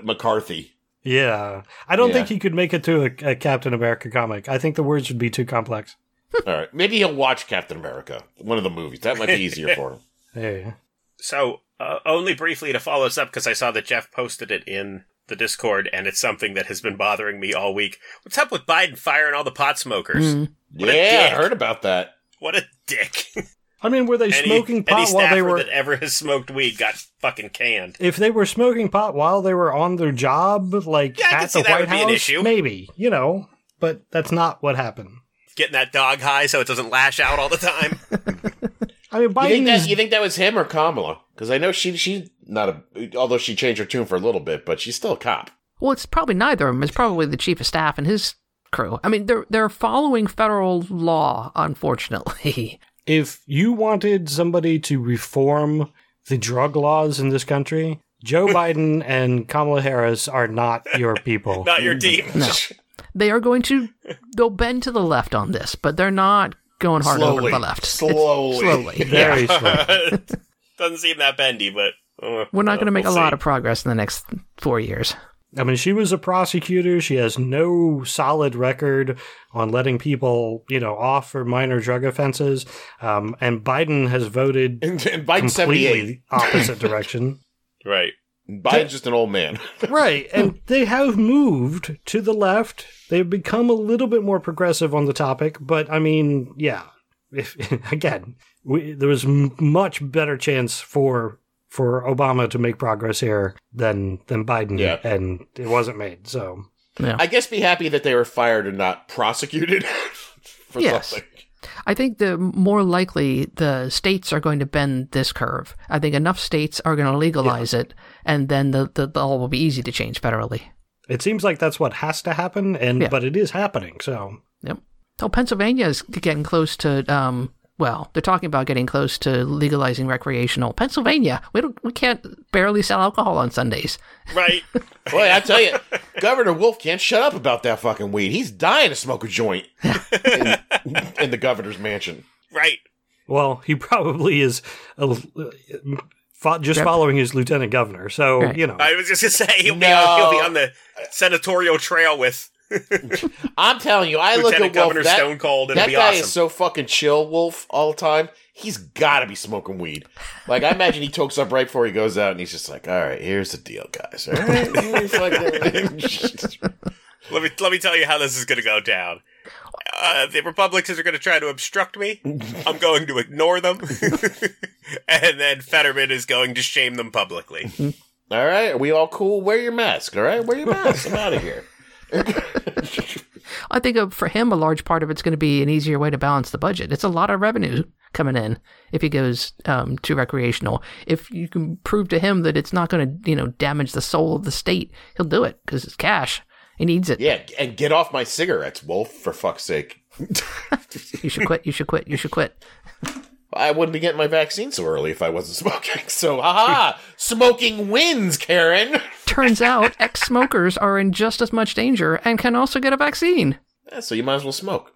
McCarthy. Yeah, I don't Yeah. think he could make it to a, a Captain America comic. I think the words would be too complex. All right. Maybe he'll watch Captain America, one of the movies. That might be easier for him. Hey, So, uh, only briefly to follow this up, because I saw that Jeff posted it in the Discord, and it's something that has been bothering me all week. What's up with Biden firing all the pot smokers? Mm. Yeah, I heard about that. What a dick! I mean, were they any, smoking any pot while they were? that ever has smoked weed got fucking canned. If they were smoking pot while they were on their job, like Yeah, I can at see the that White would be an House, issue. maybe you know, but that's not what happened. Getting that dog high so it doesn't lash out all the time. I mean, You think, is that, you think that was him or Kamala? Because I know she she's not a. Although she changed her tune for a little bit, but she's still a cop. Well, it's probably neither of them. It's probably the chief of staff and his crew. I mean, they're they're following federal law, unfortunately. if you wanted somebody to reform the drug laws in this country, Joe Biden and Kamala Harris are not your people. Not your team. No. they are going to they'll bend to the left on this, but they're not going hard over to the left. It's slowly. slowly. Very slow. Doesn't seem that bendy, but uh, We're not uh, going to make we'll a lot of progress in the next four years. I mean, she was a prosecutor. She has no solid record on letting people, you know, off for minor drug offenses. Um, and Biden has voted And, and Biden's seventy eight. completely opposite direction. right. Biden's just an old man. right. And they have moved to the left. They've become a little bit more progressive on the topic. But I mean, yeah. If, again, we, there was m- much better chance for for Obama to make progress here than than Biden, Yeah. and it wasn't made. So I guess be happy that they were fired and not prosecuted for Yes. something. I think the more likely the states are going to bend this curve. I think enough states are going to legalize it, and then the, the, the law will be easy to change federally. it seems like that's what has to happen, and Yeah. but it is happening. So Yep. So Pennsylvania is getting close to. Um, well, they're talking about getting close to legalizing recreational. Pennsylvania, we don't, we can't barely sell alcohol on Sundays. Right. Boy, I tell you, Governor Wolf can't shut up about that fucking weed. He's dying to smoke a joint in, in the governor's mansion. right. well, he probably is uh, fo- just Yep. following his lieutenant governor. So Right. you know, I was just gonna say he'll be on, he'll be on the senatorial trail with I'm telling you, I look Lieutenant at Wolf. Governor That, Stone Cold. It'll that be guy awesome. is so fucking chill, Wolf, all the time. He's got to be smoking weed. Like I imagine he tokes up right before he goes out, and he's just like, "All right, here's the deal, guys. All right, like- let me let me tell you how this is gonna go down. Uh, the Republicans are going to try to obstruct me. I'm going to ignore them, and then Fetterman is going to shame them publicly. all right, are we all cool? Wear your mask. All right, wear your mask. I'm out of here. I think for him, a large part of it's going to be an easier way to balance the budget. It's a lot of revenue coming in if he goes um, to recreational. If you can prove to him that it's not going to, you know, damage the soul of the state, he'll do it because it's cash. He needs it. Yeah, and get off my cigarettes, Wolf, for fuck's sake. You should quit. You should quit. You should quit. I wouldn't be getting my vaccine so early if I wasn't smoking. So, haha, smoking wins, Karen. Turns out ex smokers are in just as much danger and can also get a vaccine. Yeah, so you might as well smoke.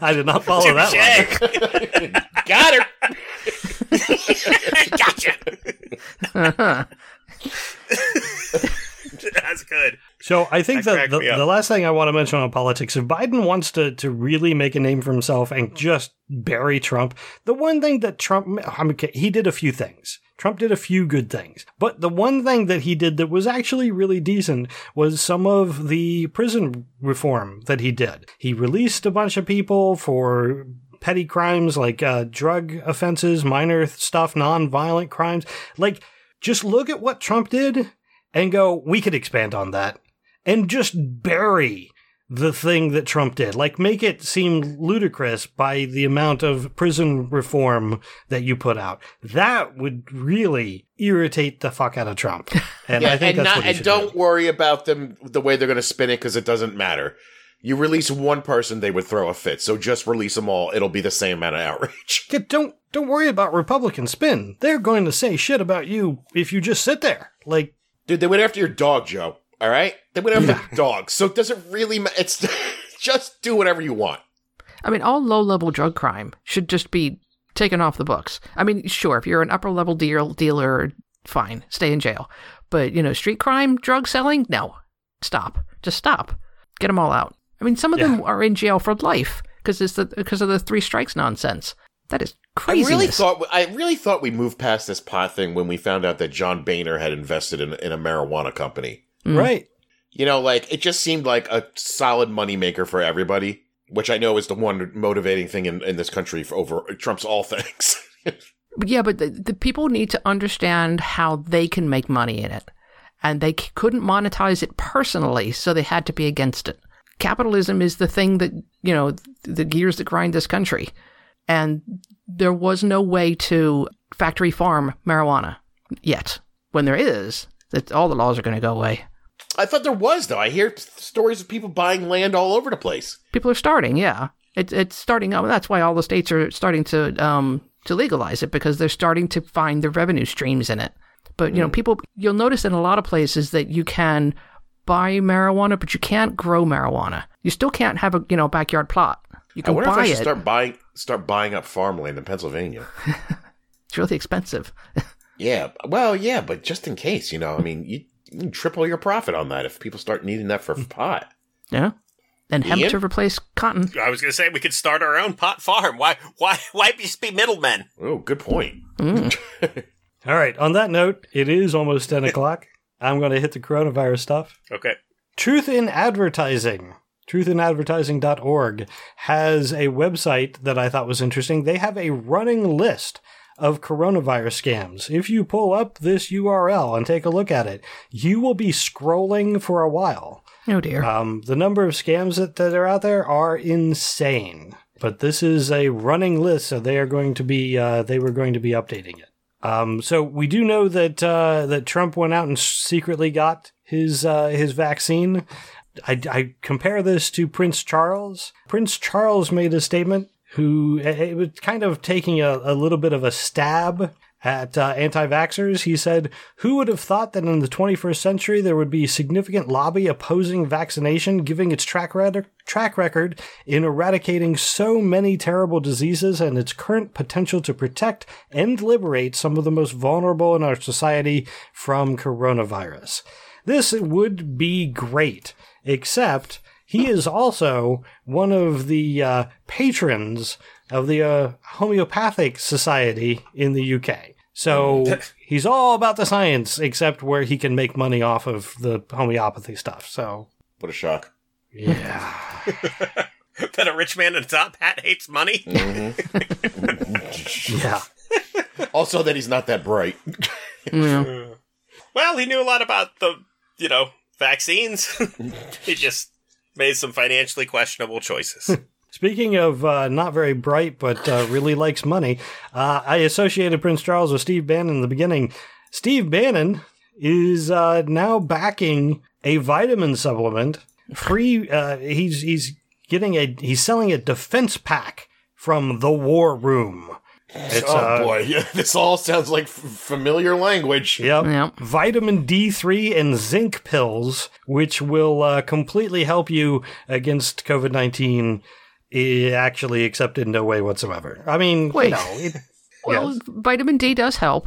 I did not follow that one. Got her. gotcha. Uh-huh. That's good. So I think That that the, the last thing I want to mention on politics, if Biden wants to to really make a name for himself and just bury Trump, the one thing that Trump, I mean, he did a few things. Trump did a few good things, but the one thing that he did that was actually really decent was some of the prison reform that he did. He released a bunch of people for petty crimes like uh, drug offenses, minor stuff, non-violent crimes. Like, just look at what Trump did and go, we could expand on that and just bury the thing that Trump did. Like, make it seem ludicrous by the amount of prison reform that you put out. That would really irritate the fuck out of Trump. And Yeah, I think and, that's not, what he and don't do. worry about them the way they're going to spin it because it doesn't matter. You release one person, they would throw a fit. So just release them all. It'll be the same amount of outrage. Yeah, don't don't worry about Republican spin. They're going to say shit about you if you just sit there. Like, Dude, they went after your dog, Joe. All right? They went after your dog. So it doesn't really matter. It's just do whatever you want. I mean, all low level drug crime should just be taken off the books. I mean, sure, if you're an upper level deal, dealer, fine, stay in jail. But, you know, street crime, drug selling, no. Stop. Just stop. Get them all out. I mean, some of them are in jail for life because it's the because of the three strikes nonsense. That is crazy. I really thought I really thought we moved past this pot thing when we found out that John Boehner had invested in, in a marijuana company. Mm. right. You know, like it just seemed like a solid moneymaker for everybody, which I know is the one motivating thing in, in this country for over Trump's all things. Yeah, but the, the people need to understand how they can make money in it. And they c- couldn't monetize it personally, so they had to be against it. Capitalism is the thing that, you know, the gears that grind this country. And there was no way to factory farm marijuana yet. When there is, that all the laws are going to go away. I thought there was though. I hear stories of people buying land all over the place. People are starting, yeah. It, it's starting up. That's why all the states are starting to um, to legalize it because they're starting to find the revenue streams in it. But you know, people you'll notice in a lot of places that you can buy marijuana, but you can't grow marijuana. You still can't have a you know backyard plot. You I can wonder if I should it. start buying start buying up farmland in Pennsylvania. It's really expensive. yeah, well, yeah, but just in case, you know, I mean, you, you can triple your profit on that if people start needing that for pot. yeah. And hemp Ian? to replace cotton. I was gonna say we could start our own pot farm. Why? Why? Why just be middlemen? Oh, good point. Mm. All right. On that note, it is almost 10 o'clock. I'm going to hit the coronavirus stuff. Okay. Truth in Advertising. Truthinadvertising.org has a website that I thought was interesting. They have a running list of coronavirus scams. If you pull up this URL and take a look at it, you will be scrolling for a while. Oh dear. Um, the number of scams that, that are out there are insane. But this is a running list, so they are going to be uh, they were going to be updating it. Um, so we do know that uh, that Trump went out and secretly got his uh, his vaccine. I, I compare this to Prince Charles. Prince Charles made a statement who it was kind of taking a, a little bit of a stab at uh, anti-vaxxers. He said, "Who would have thought that in the 21st century there would be significant lobby opposing vaccination, giving its track record track record in eradicating so many terrible diseases and its current potential to protect and liberate some of the most vulnerable in our society from coronavirus. This would be great, except he is also one of the uh, patrons of the uh, Homeopathic Society in the UK. So he's all about the science, except where he can make money off of the homeopathy stuff. So What a shock. yeah. that a rich man in a top hat hates money. Yeah. Also, that he's not that bright. Yeah. Well, he knew a lot about the, you know, vaccines. he just made some financially questionable choices. Speaking of uh, not very bright, but uh, really likes money, uh, I associated Prince Charles with Steve Bannon in the beginning. Steve Bannon is uh, now backing a vitamin supplement. Free. Uh, he's he's getting a he's selling a defense pack from the War Room. It's, oh uh, boy, yeah, this all sounds like f- familiar language. Yep. Yep. Vitamin D3 and zinc pills, which will uh, completely help you against COVID 19, actually, except in no way whatsoever. I mean, Wait. you know, it, Well, yes. vitamin D does help.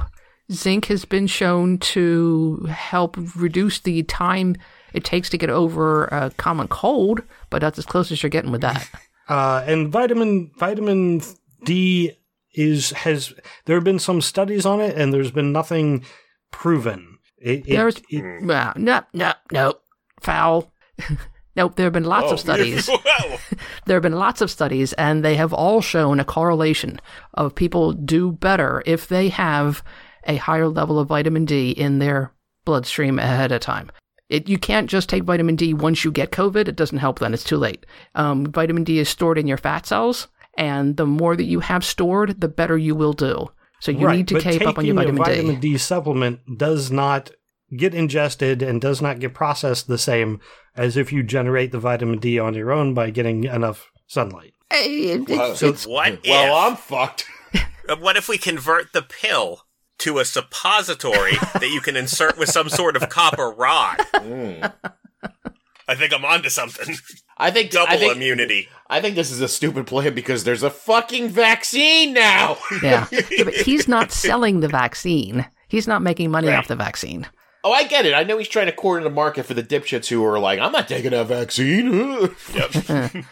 Zinc has been shown to help reduce the time it takes to get over a common cold, but that's as close as you're getting with that. Uh, and vitamin vitamin D is has there have been some studies on it, and there's been nothing proven. It, it- There's it- well, no, no, no, foul. nope, there have been lots Oh. of studies. Whoa. there have been lots of studies, and they have all shown a correlation of people do better if they have a higher level of vitamin D in their bloodstream ahead of time. It, you can't just take vitamin D once you get COVID. It doesn't help then. It's too late. Um, vitamin D is stored in your fat cells, and the more that you have stored, the better you will do. So you right, need to but keep up on your taking vitamin, a vitamin D. D supplement does not get ingested and does not get processed the same as if you generate the vitamin D on your own by getting enough sunlight. Eh, it- So- it's- What Well. I'm fucked. Uh, What if we convert the pill to a suppository that you can insert with some sort of copper rod? Mm. I think I'm onto something. I think Double I think, immunity. I think this is a stupid plan because there's a fucking vaccine now. yeah. Yeah, but he's not selling the vaccine. He's not making money Right. off the vaccine. Oh, I get it. I know he's trying to corner the market for the dipshits who are like, I'm not taking that vaccine. Yep.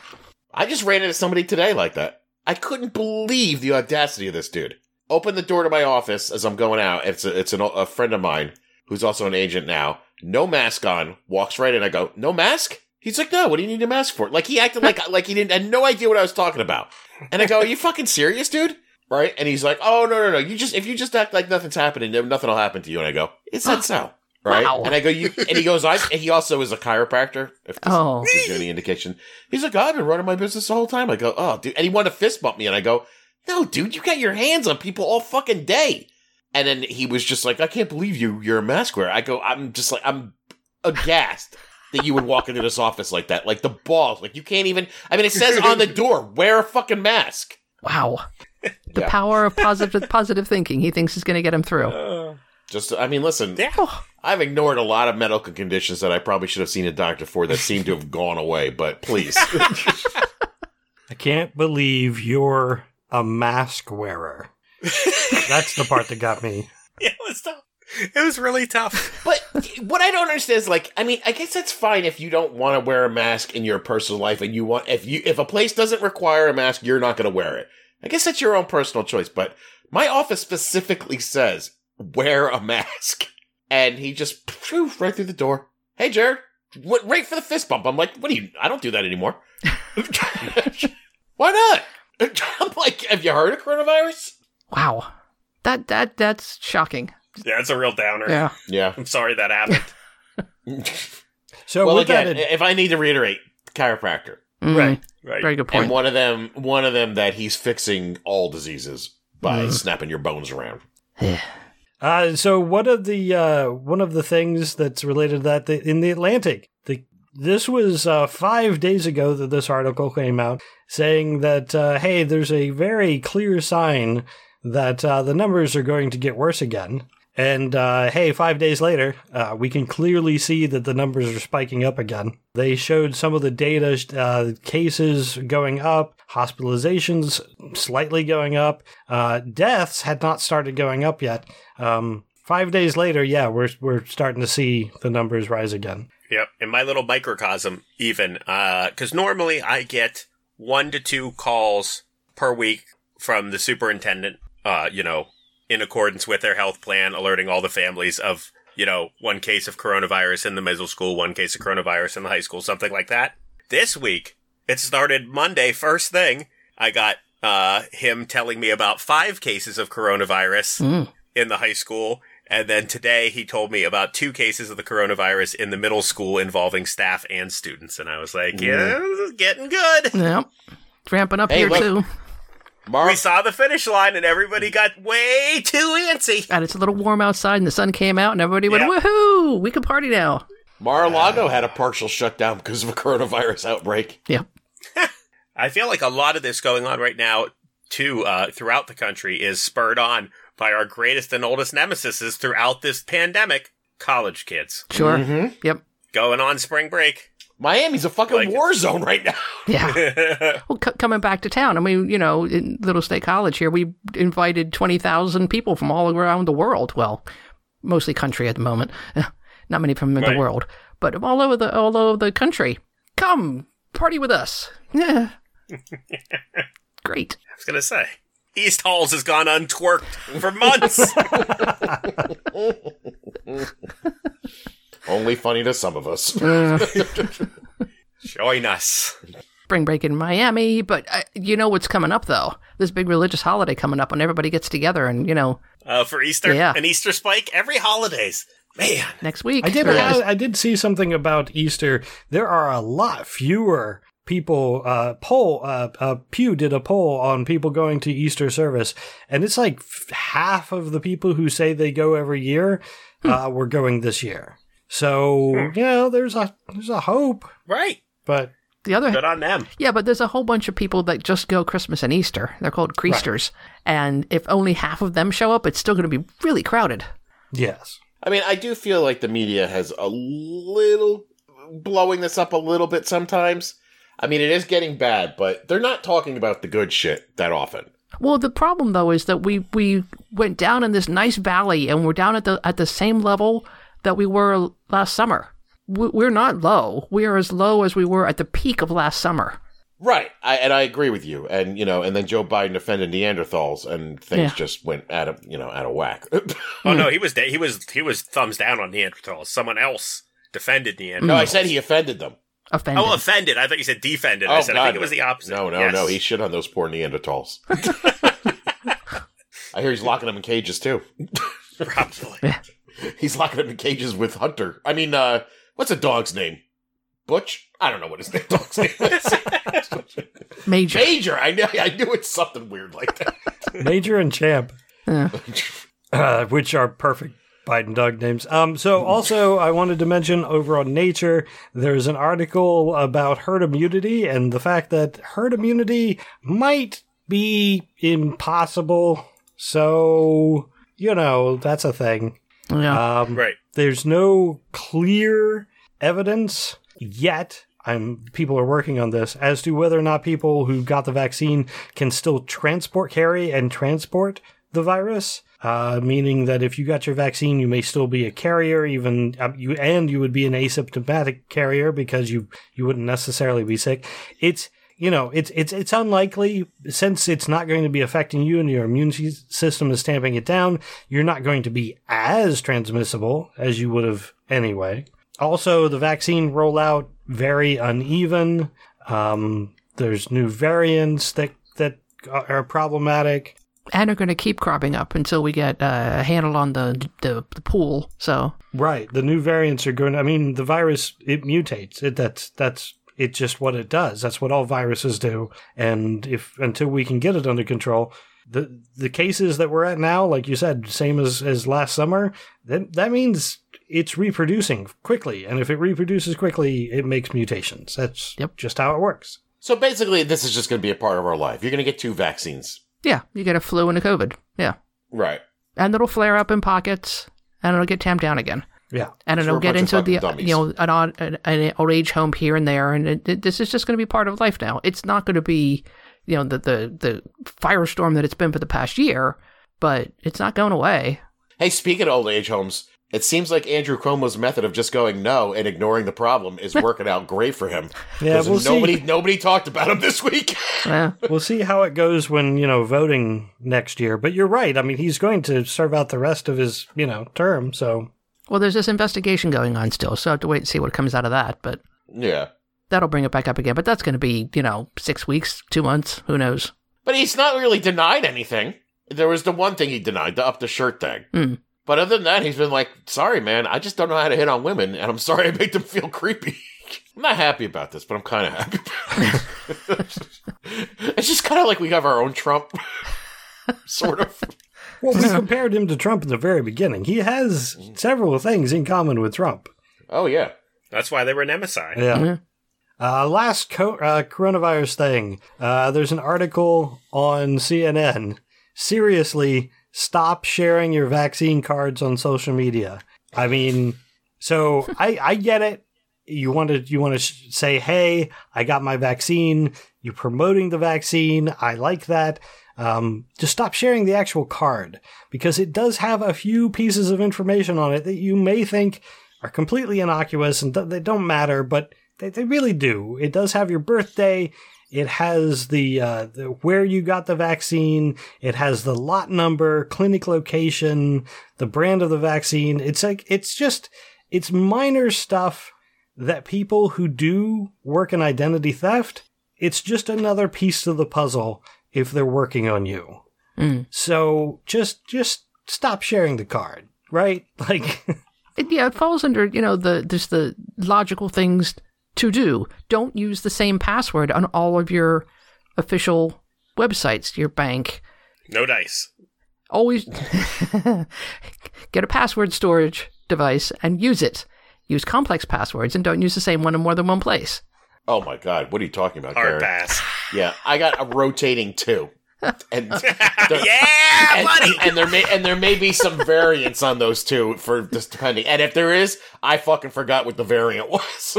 I just ran into somebody today like that. I couldn't believe the audacity of this dude. Open the door to my office as I'm going out. It's a, it's an, a friend of mine who's also an agent now. No mask on. Walks right in. I go, no mask. He's like, no. What do you need a mask for? Like he acted like like he didn't had no idea what I was talking about. And I go, are you fucking serious, dude? Right? And he's like, oh no no no. You just if you just act like nothing's happening, nothing will happen to you. And I go, is that so? Right? Wow. And I go, you. And he goes, I. And he also is a chiropractor. If this Oh. gives you any indication. He's like, I've been running my business the whole time. I go, oh, dude. And he wanted to fist bump me. And I go, no, dude, you got your hands on people all fucking day. And then he was just like, I can't believe you, you're a mask wearer. I go, I'm just like, I'm aghast that you would walk into this office like that. Like the balls. Like you can't even, I mean, it says on the door, wear a fucking mask. Wow. The Yeah. power of positive positive thinking. He thinks is going to get him through. Uh, just, I mean, listen, Yeah. Oh, I've ignored a lot of medical conditions that I probably should have seen a doctor for that seem to have gone away, but please. I can't believe you're a mask wearer. That's the part that got me. Yeah, it was tough. It was really tough. But what I don't understand is like, I mean, I guess that's fine if you don't want to wear a mask in your personal life, and you want if you if a place doesn't require a mask, you're not going to wear it. I guess that's your own personal choice. But my office specifically says wear a mask, and he just phew, right through the door. Hey, Jared, what, right for the fist bump. I'm like, what do you? I don't do that anymore. Why not? I'm like, have you heard of coronavirus? Wow. That that that's shocking. Yeah, it's a real downer. Yeah. Yeah. I'm sorry that happened. So well, again, that, if I need to reiterate, chiropractor. Mm, Right. Right. Very good point. And one of them, one of them that he's fixing all diseases by snapping your bones around. Uh, so one of the uh, one of the things that's related to that the, in the Atlantic, the this was uh, five days ago that this article came out saying that uh, hey, there's a very clear sign that uh, the numbers are going to get worse again. And uh, hey, five days later, uh, we can clearly see that the numbers are spiking up again. They showed some of the data, uh, cases going up, hospitalizations slightly going up, uh, deaths had not started going up yet. Um, five days later, yeah, we're we're starting to see the numbers rise again. Yep. In my little microcosm, even, because normally I get one to two calls per week from the superintendent, uh, you know, in accordance with their health plan, alerting all the families of, you know, one case of coronavirus in the middle school, one case of coronavirus in the high school, something like that. This week, it started Monday, first thing. I got uh, him telling me about five cases of coronavirus Mm. in the high school And then today he told me about two cases of the coronavirus in the middle school involving staff and students. And I was like, yeah, this is getting good. Yep. It's ramping up Hey, here look- too. Mar- We saw the finish line and everybody got way too antsy. And it's a little warm outside and the sun came out and everybody went, Yeah. woohoo! We can party now. Mar-a-Lago had a partial shutdown because of a coronavirus outbreak. Yep. I feel like a lot of this going on right now, too, uh, throughout the country is spurred on by our greatest and oldest nemesis throughout this pandemic college kids Sure. Mhm. Yep. going on spring break. Miami's a fucking Like war zone right now. Yeah. Well, c- coming back to town, I mean, you know, in Little State College here, we invited 20,000 people from all around the world. Well, mostly country at the moment. Not many from Right. the world, but all over the all over the country. Come party with us. Yeah. Great. I was gonna say. East Halls has gone untwerked for months. Only funny to some of us. Uh, Join us. spring break in Miami, but uh, you know what's coming up though? This big religious holiday coming up when everybody gets together and, you know, Uh, for Easter, Yeah. an Easter spike every holidays. Man, next week. I did. or- I, I did see something about Easter. There are a lot fewer people. Uh, poll. Uh, uh, Pew did a poll on people going to Easter service, and it's like f- half of the people who say they go every year uh, were going this year. So hmm. you know, there's a there's a hope, right? but the other Good on them. Yeah, but there's a whole bunch of people that just go Christmas and Easter. They're called Creasters. And if only half of them show up, it's still going to be really crowded. yes, I mean, I do feel like the media has a little blowing this up a little bit sometimes. I mean, it is getting bad, but they're not talking about the good shit that often. Well, the problem though is that we we went down in this nice valley and we're down at the at the same level that we were last summer. We- We're not low. We are as low as we were at the peak of last summer. Right. I, and I agree with you. And, you know, and then Joe Biden offended Neanderthals and things Yeah. just went out of, you know, out of whack. Oh no, hmm. he was da- he was he was thumbs down on Neanderthals. Someone else defended Neanderthals. no, I said he offended them. Offended. Oh, offended. I thought you said defended. I Oh, said I God, think it was the opposite. No, no, Yes. no. He shit on those poor Neanderthals. I hear he's locking them in cages too. probably. He's locking them in cages with Hunter. I mean, uh, what's a dog's name? Butch? I don't know what his name, dog's name is. Major. Major. I know. I knew it's something weird like that. Major and Champ. Yeah. uh, which are perfect Biden dog names. Um, so also I wanted to mention over on Nature, there's an article about herd immunity and the fact that herd immunity might be impossible. So, you know, that's a thing. Yeah. Um, Right. there's no clear evidence yet. I'm people are working on this as to whether or not people who got the vaccine can still transport, carry, and transport the virus. Uh, meaning that if you got your vaccine, you may still be a carrier, even uh, you, and you would be an asymptomatic carrier because you you wouldn't necessarily be sick. It's you know it's it's it's unlikely since it's not going to be affecting you and your immune system is stamping it down. You're not going to be as transmissible as you would have anyway. Also, the vaccine rollout very uneven. Um, there's new variants that that are problematic. and are going to keep cropping up until we get uh, a handle on the, the the pool. So Right. The new variants are going. I mean, the virus it mutates. It that's that's it's just what it does. That's what all viruses do. And if until we can get it under control, the the cases that we're at now, like you said, same as as last summer, that that means it's reproducing quickly. And if it reproduces quickly, it makes mutations. That's Yep. just how it works. So basically, this is just going to be a part of our life. You're going to get two vaccines. yeah, you get a flu and a COVID. Yeah, Right. and it'll flare up in pockets, and it'll get tamped down again. Yeah. and So it'll we're get into the dummies. you know an, odd, an, an old age home here and there, and it, it- this is just going to be part of life now. It's not going to be you know the the the firestorm that it's been for the past year, but it's not going away. Hey, speaking of old age homes, it seems like Andrew Cuomo's method of just going no and ignoring the problem is working out great for him. Yeah, 'Cause we'll nobody see. nobody talked about him this week. Yeah. We'll see how it goes when you know voting next year. But you're right. I mean, he's going to serve out the rest of his you know term. So well, there's this investigation going on still, so I have to wait and see what comes out of that. But yeah. that'll bring it back up again. But that's going to be you know six weeks, two months, who knows? But he's not really denied anything. There was the one thing he denied, the up the shirt thing. Hmm. But other than that, he's been like, sorry, man, I just don't know how to hit on women, and I'm sorry I make them feel creepy. I'm not happy about this, but I'm kind of happy about it. it's just kind of like we have our own Trump, sort of. Well, we compared him to Trump in the very beginning. He has several things in common with Trump. Oh, yeah. That's why they were nemesis. Yeah. Yeah. Uh, last co- uh, coronavirus thing. Uh, there's an article on CNN. Seriously, stop sharing your vaccine cards on social media. I mean, so I, I get it. You want to you want to sh- say, "Hey, I got my vaccine." You're promoting the vaccine. I like that. Um, just stop sharing the actual card because it does have a few pieces of information on it that you may think are completely innocuous and th- they don't matter, but they, they really do. It does have your birthday. It has the, uh, the where you got the vaccine. It has the lot number, clinic location, the brand of the vaccine. It's like it's just it's minor stuff that people who do work in identity theft. It's just another piece to the puzzle if they're working on you. Mm. So just just stop sharing the card, right? Like. It, yeah, it falls under you know the just the logical things to do. Don't use the same password on all of your official websites, your bank. No dice. Always get a password storage device and use it. Use complex passwords and don't use the same one in more than one place. Oh, my God. What are you talking about, Hard Karen? pass. Yeah, I got a rotating two. And, yeah, and, buddy. and there may and there may be some variants on those two for just depending. And if there is, I fucking forgot what the variant was.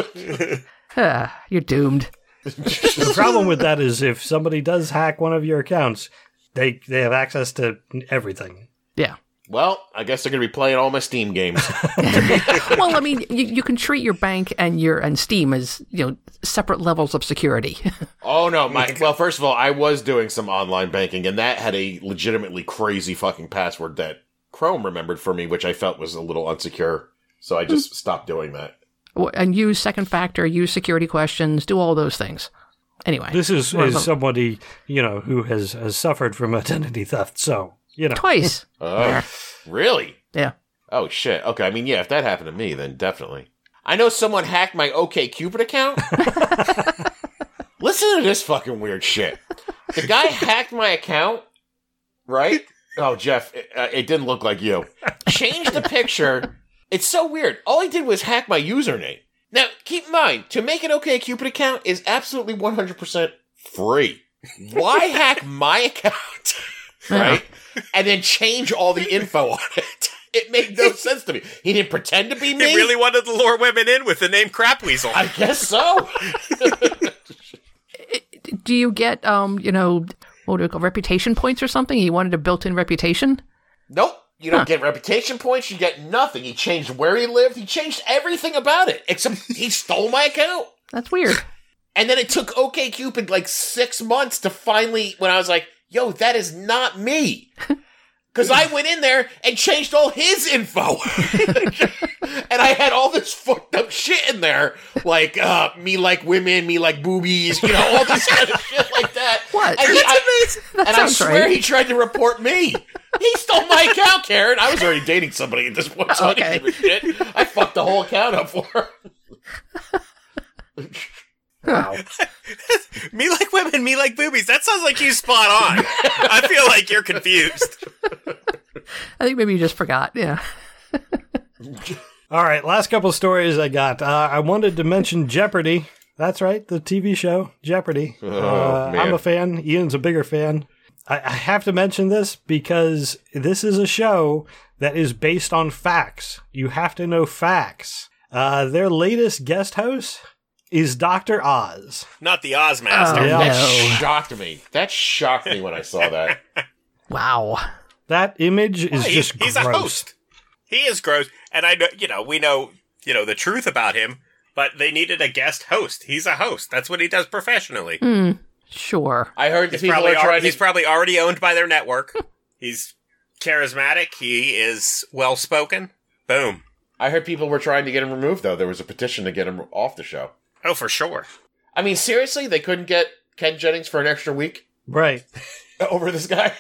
Ah, you're doomed. The problem with that is if somebody does hack one of your accounts, they they have access to everything. Yeah. Well, I guess they're gonna be playing all my Steam games. well, I mean, you, you can treat your bank and your and Steam as you know separate levels of security. Oh no, my well, first of all, I was doing some online banking, and that had a legitimately crazy fucking password that Chrome remembered for me, which I felt was a little unsecure. So I just hmm. stopped doing that. and use second factor, use security questions, do all those things. Anyway, This is, is somebody you know who has, has suffered from identity theft. So you know, twice. Oh, really? Yeah. Oh shit. Okay. I mean, yeah, if that happened to me, then definitely. I know someone hacked my OK Cupid account. Listen to this fucking weird shit. The guy hacked my account, right? Oh, Jeff, it, uh, it didn't look like you. Changed the picture. It's so weird. All he did was hack my username. Now, keep in mind, to make an OK Cupid account is absolutely 100% free. Why hack my account? right? And then change all the info on it. It made no sense to me. He didn't pretend to be me. He really wanted to lure women in with the name Crap Weasel. I guess so. Do you get um you know what do we call reputation points or something? He wanted a built-in reputation. nope. You don't get reputation points. You get nothing. He changed where he lived. He changed everything about it. Except he stole my account. That's weird. And then it took OKCupid like six months to finally, when I was like, yo, that is not me. Because I went in there and changed all his info. and I had all this fucked up shit in there. Like, uh, me like women, me like boobies, you know, all this kind of shit like that. What? And, he, I, That and I swear right. he tried to report me. He stole my account, Karen. I was already dating somebody at this point, so I didn't give a shit. I fucked the whole account up for her. Wow. me like women, me like boobies. That sounds like you spot on. I feel like you're confused. I think maybe you just forgot. Yeah. All right, last couple stories I got. Uh, I wanted to mention Jeopardy. That's right, the TV show Jeopardy. Oh, uh. I'm a fan. Ian's a bigger fan. I, I have to mention this because this is a show that is based on facts. You have to know facts. Uh, their latest guest host is Dr. Oz. Not the Oz Master. Oh, Yeah. That no. shocked me. That shocked me when I saw that. Wow. That image is He- just he's gross. a host. He is gross, and I know you know we know you know the truth about him, but they needed a guest host. He's a host. That's what he does professionally. Hmm. Sure. I heard He's people probably are al- trying he's probably already owned by their network. he's charismatic. He is well spoken. Boom. I heard people were trying to get him removed, though. There was a petition to get him off the show. Oh, for sure. I mean, seriously, they couldn't get Ken Jennings for an extra week Right. over this guy.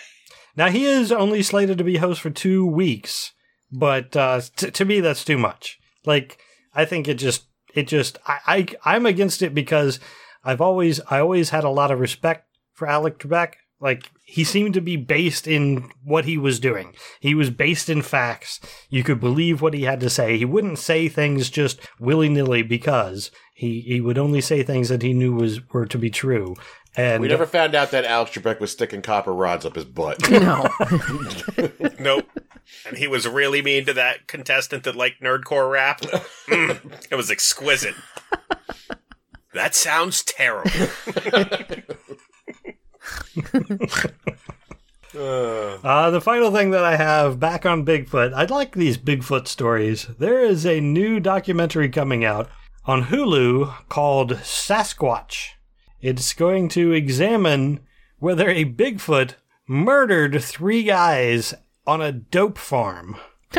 Now he is only slated to be host for two weeks, but uh, t- to me that's too much. Like I think it just it just I, I I'm against it because I've always I always had a lot of respect for Alex Trebek. Like he seemed to be based in what he was doing. He was based in facts. You could believe what he had to say. He wouldn't say things just willy nilly because he he would only say things that he knew was were to be true. And We never found out that Alex Trebek was sticking copper rods up his butt. No. Nope. And he was really mean to that contestant that liked nerdcore rap. Mm, it was exquisite. That sounds terrible. Uh, the final thing that I have back on Bigfoot, I'd like these Bigfoot stories. There is a new documentary coming out on Hulu called Sasquatch. It's going to examine whether a Bigfoot murdered three guys on a dope farm.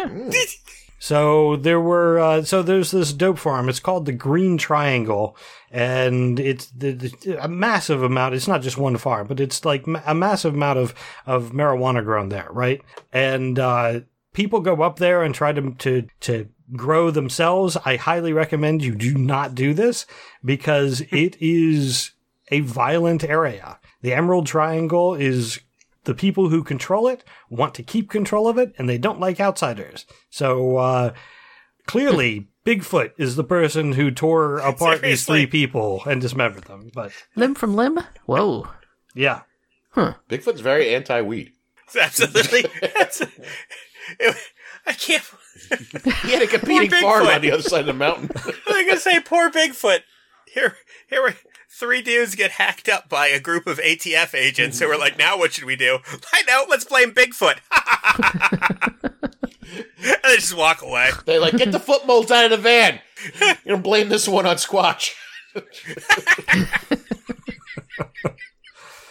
So there were, uh, so there's this dope farm. It's called the Green Triangle, and it's the, the, a massive amount. It's not just one farm, but it's like a massive amount of of marijuana grown there, right? And uh, people go up there and try to to to grow themselves. I highly recommend you do not do this because it is a violent area. The Emerald Triangle is the people who control it want to keep control of it and they don't like outsiders. So uh, clearly, Bigfoot is the person who tore apart these three people and dismembered them. But limb from limb? Whoa. yeah. Bigfoot's very anti-weed. absolutely. That's, it, I can't. He had a competing farm on the other side of the mountain. I was gonna say, poor Bigfoot. Here, here were three dudes get hacked up by a group of ATF agents who were like, "Now what should we do?" I know. Let's blame Bigfoot. and they just walk away. They're like, get the foot molds out of the van. You're gonna blame this one on Squatch.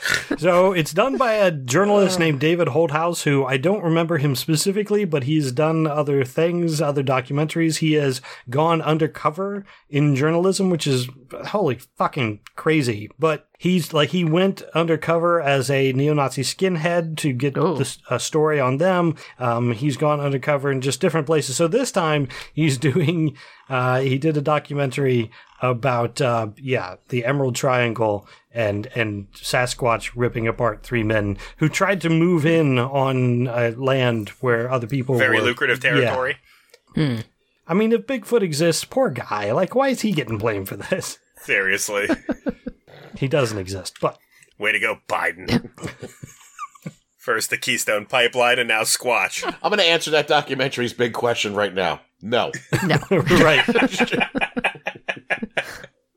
So it's done by a journalist named David Holthouse, who I don't remember him specifically, but he's done other things, other documentaries. He has gone undercover in journalism, which is holy fucking crazy. But he's like, he went undercover as a neo Nazi skinhead to get Oh. this, a story on them. Um, he's gone undercover in just different places. So this time he's doing, uh, he did a documentary about, uh, yeah, the Emerald Triangle and, and Sasquatch ripping apart three men who tried to move in on uh, land where other people were Very were. lucrative Yeah. territory. I mean, if Bigfoot exists, poor guy. Like, why is he getting blamed for this? Seriously. He doesn't exist, but Way to go, Biden. First the Keystone Pipeline, and now Squatch. I'm gonna answer that documentary's big question right now. No, No. right.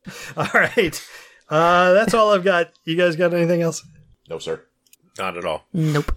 all right. Uh, that's all I've got. You guys got anything else? No, sir. Not at all. Nope.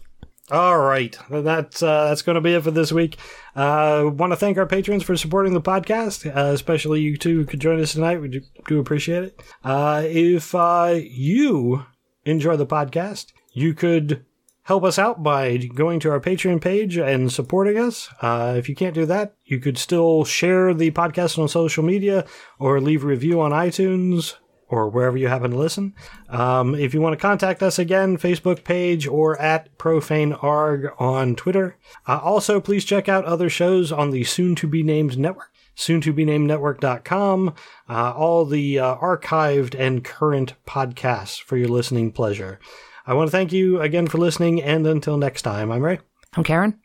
All right, Well, that's uh, that's going to be it for this week. Uh, Want to thank our patrons for supporting the podcast, uh, especially you two who could join us tonight. We do, do appreciate it. Uh, if uh, you enjoy the podcast, you could help us out by going to our Patreon page and supporting us. Uh, if you can't do that, you could still share the podcast on social media or leave a review on iTunes or wherever you happen to listen. Um, if you want to contact us again, Facebook page or at profanearg on Twitter. Uh, also, please check out other shows on the soon to be named network. Soon to be named network.com. Uh, all the uh, archived and current podcasts for your listening pleasure. I want to thank you again for listening, and until next time, I'm Ray. I'm Karen.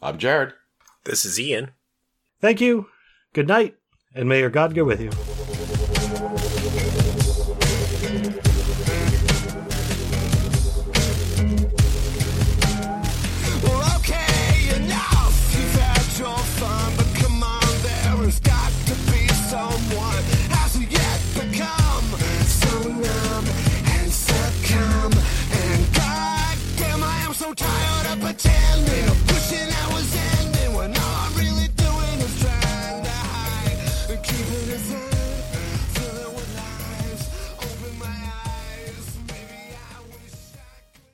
I'm Jared. This is Ian. Thank you, good night, and may your God go with you.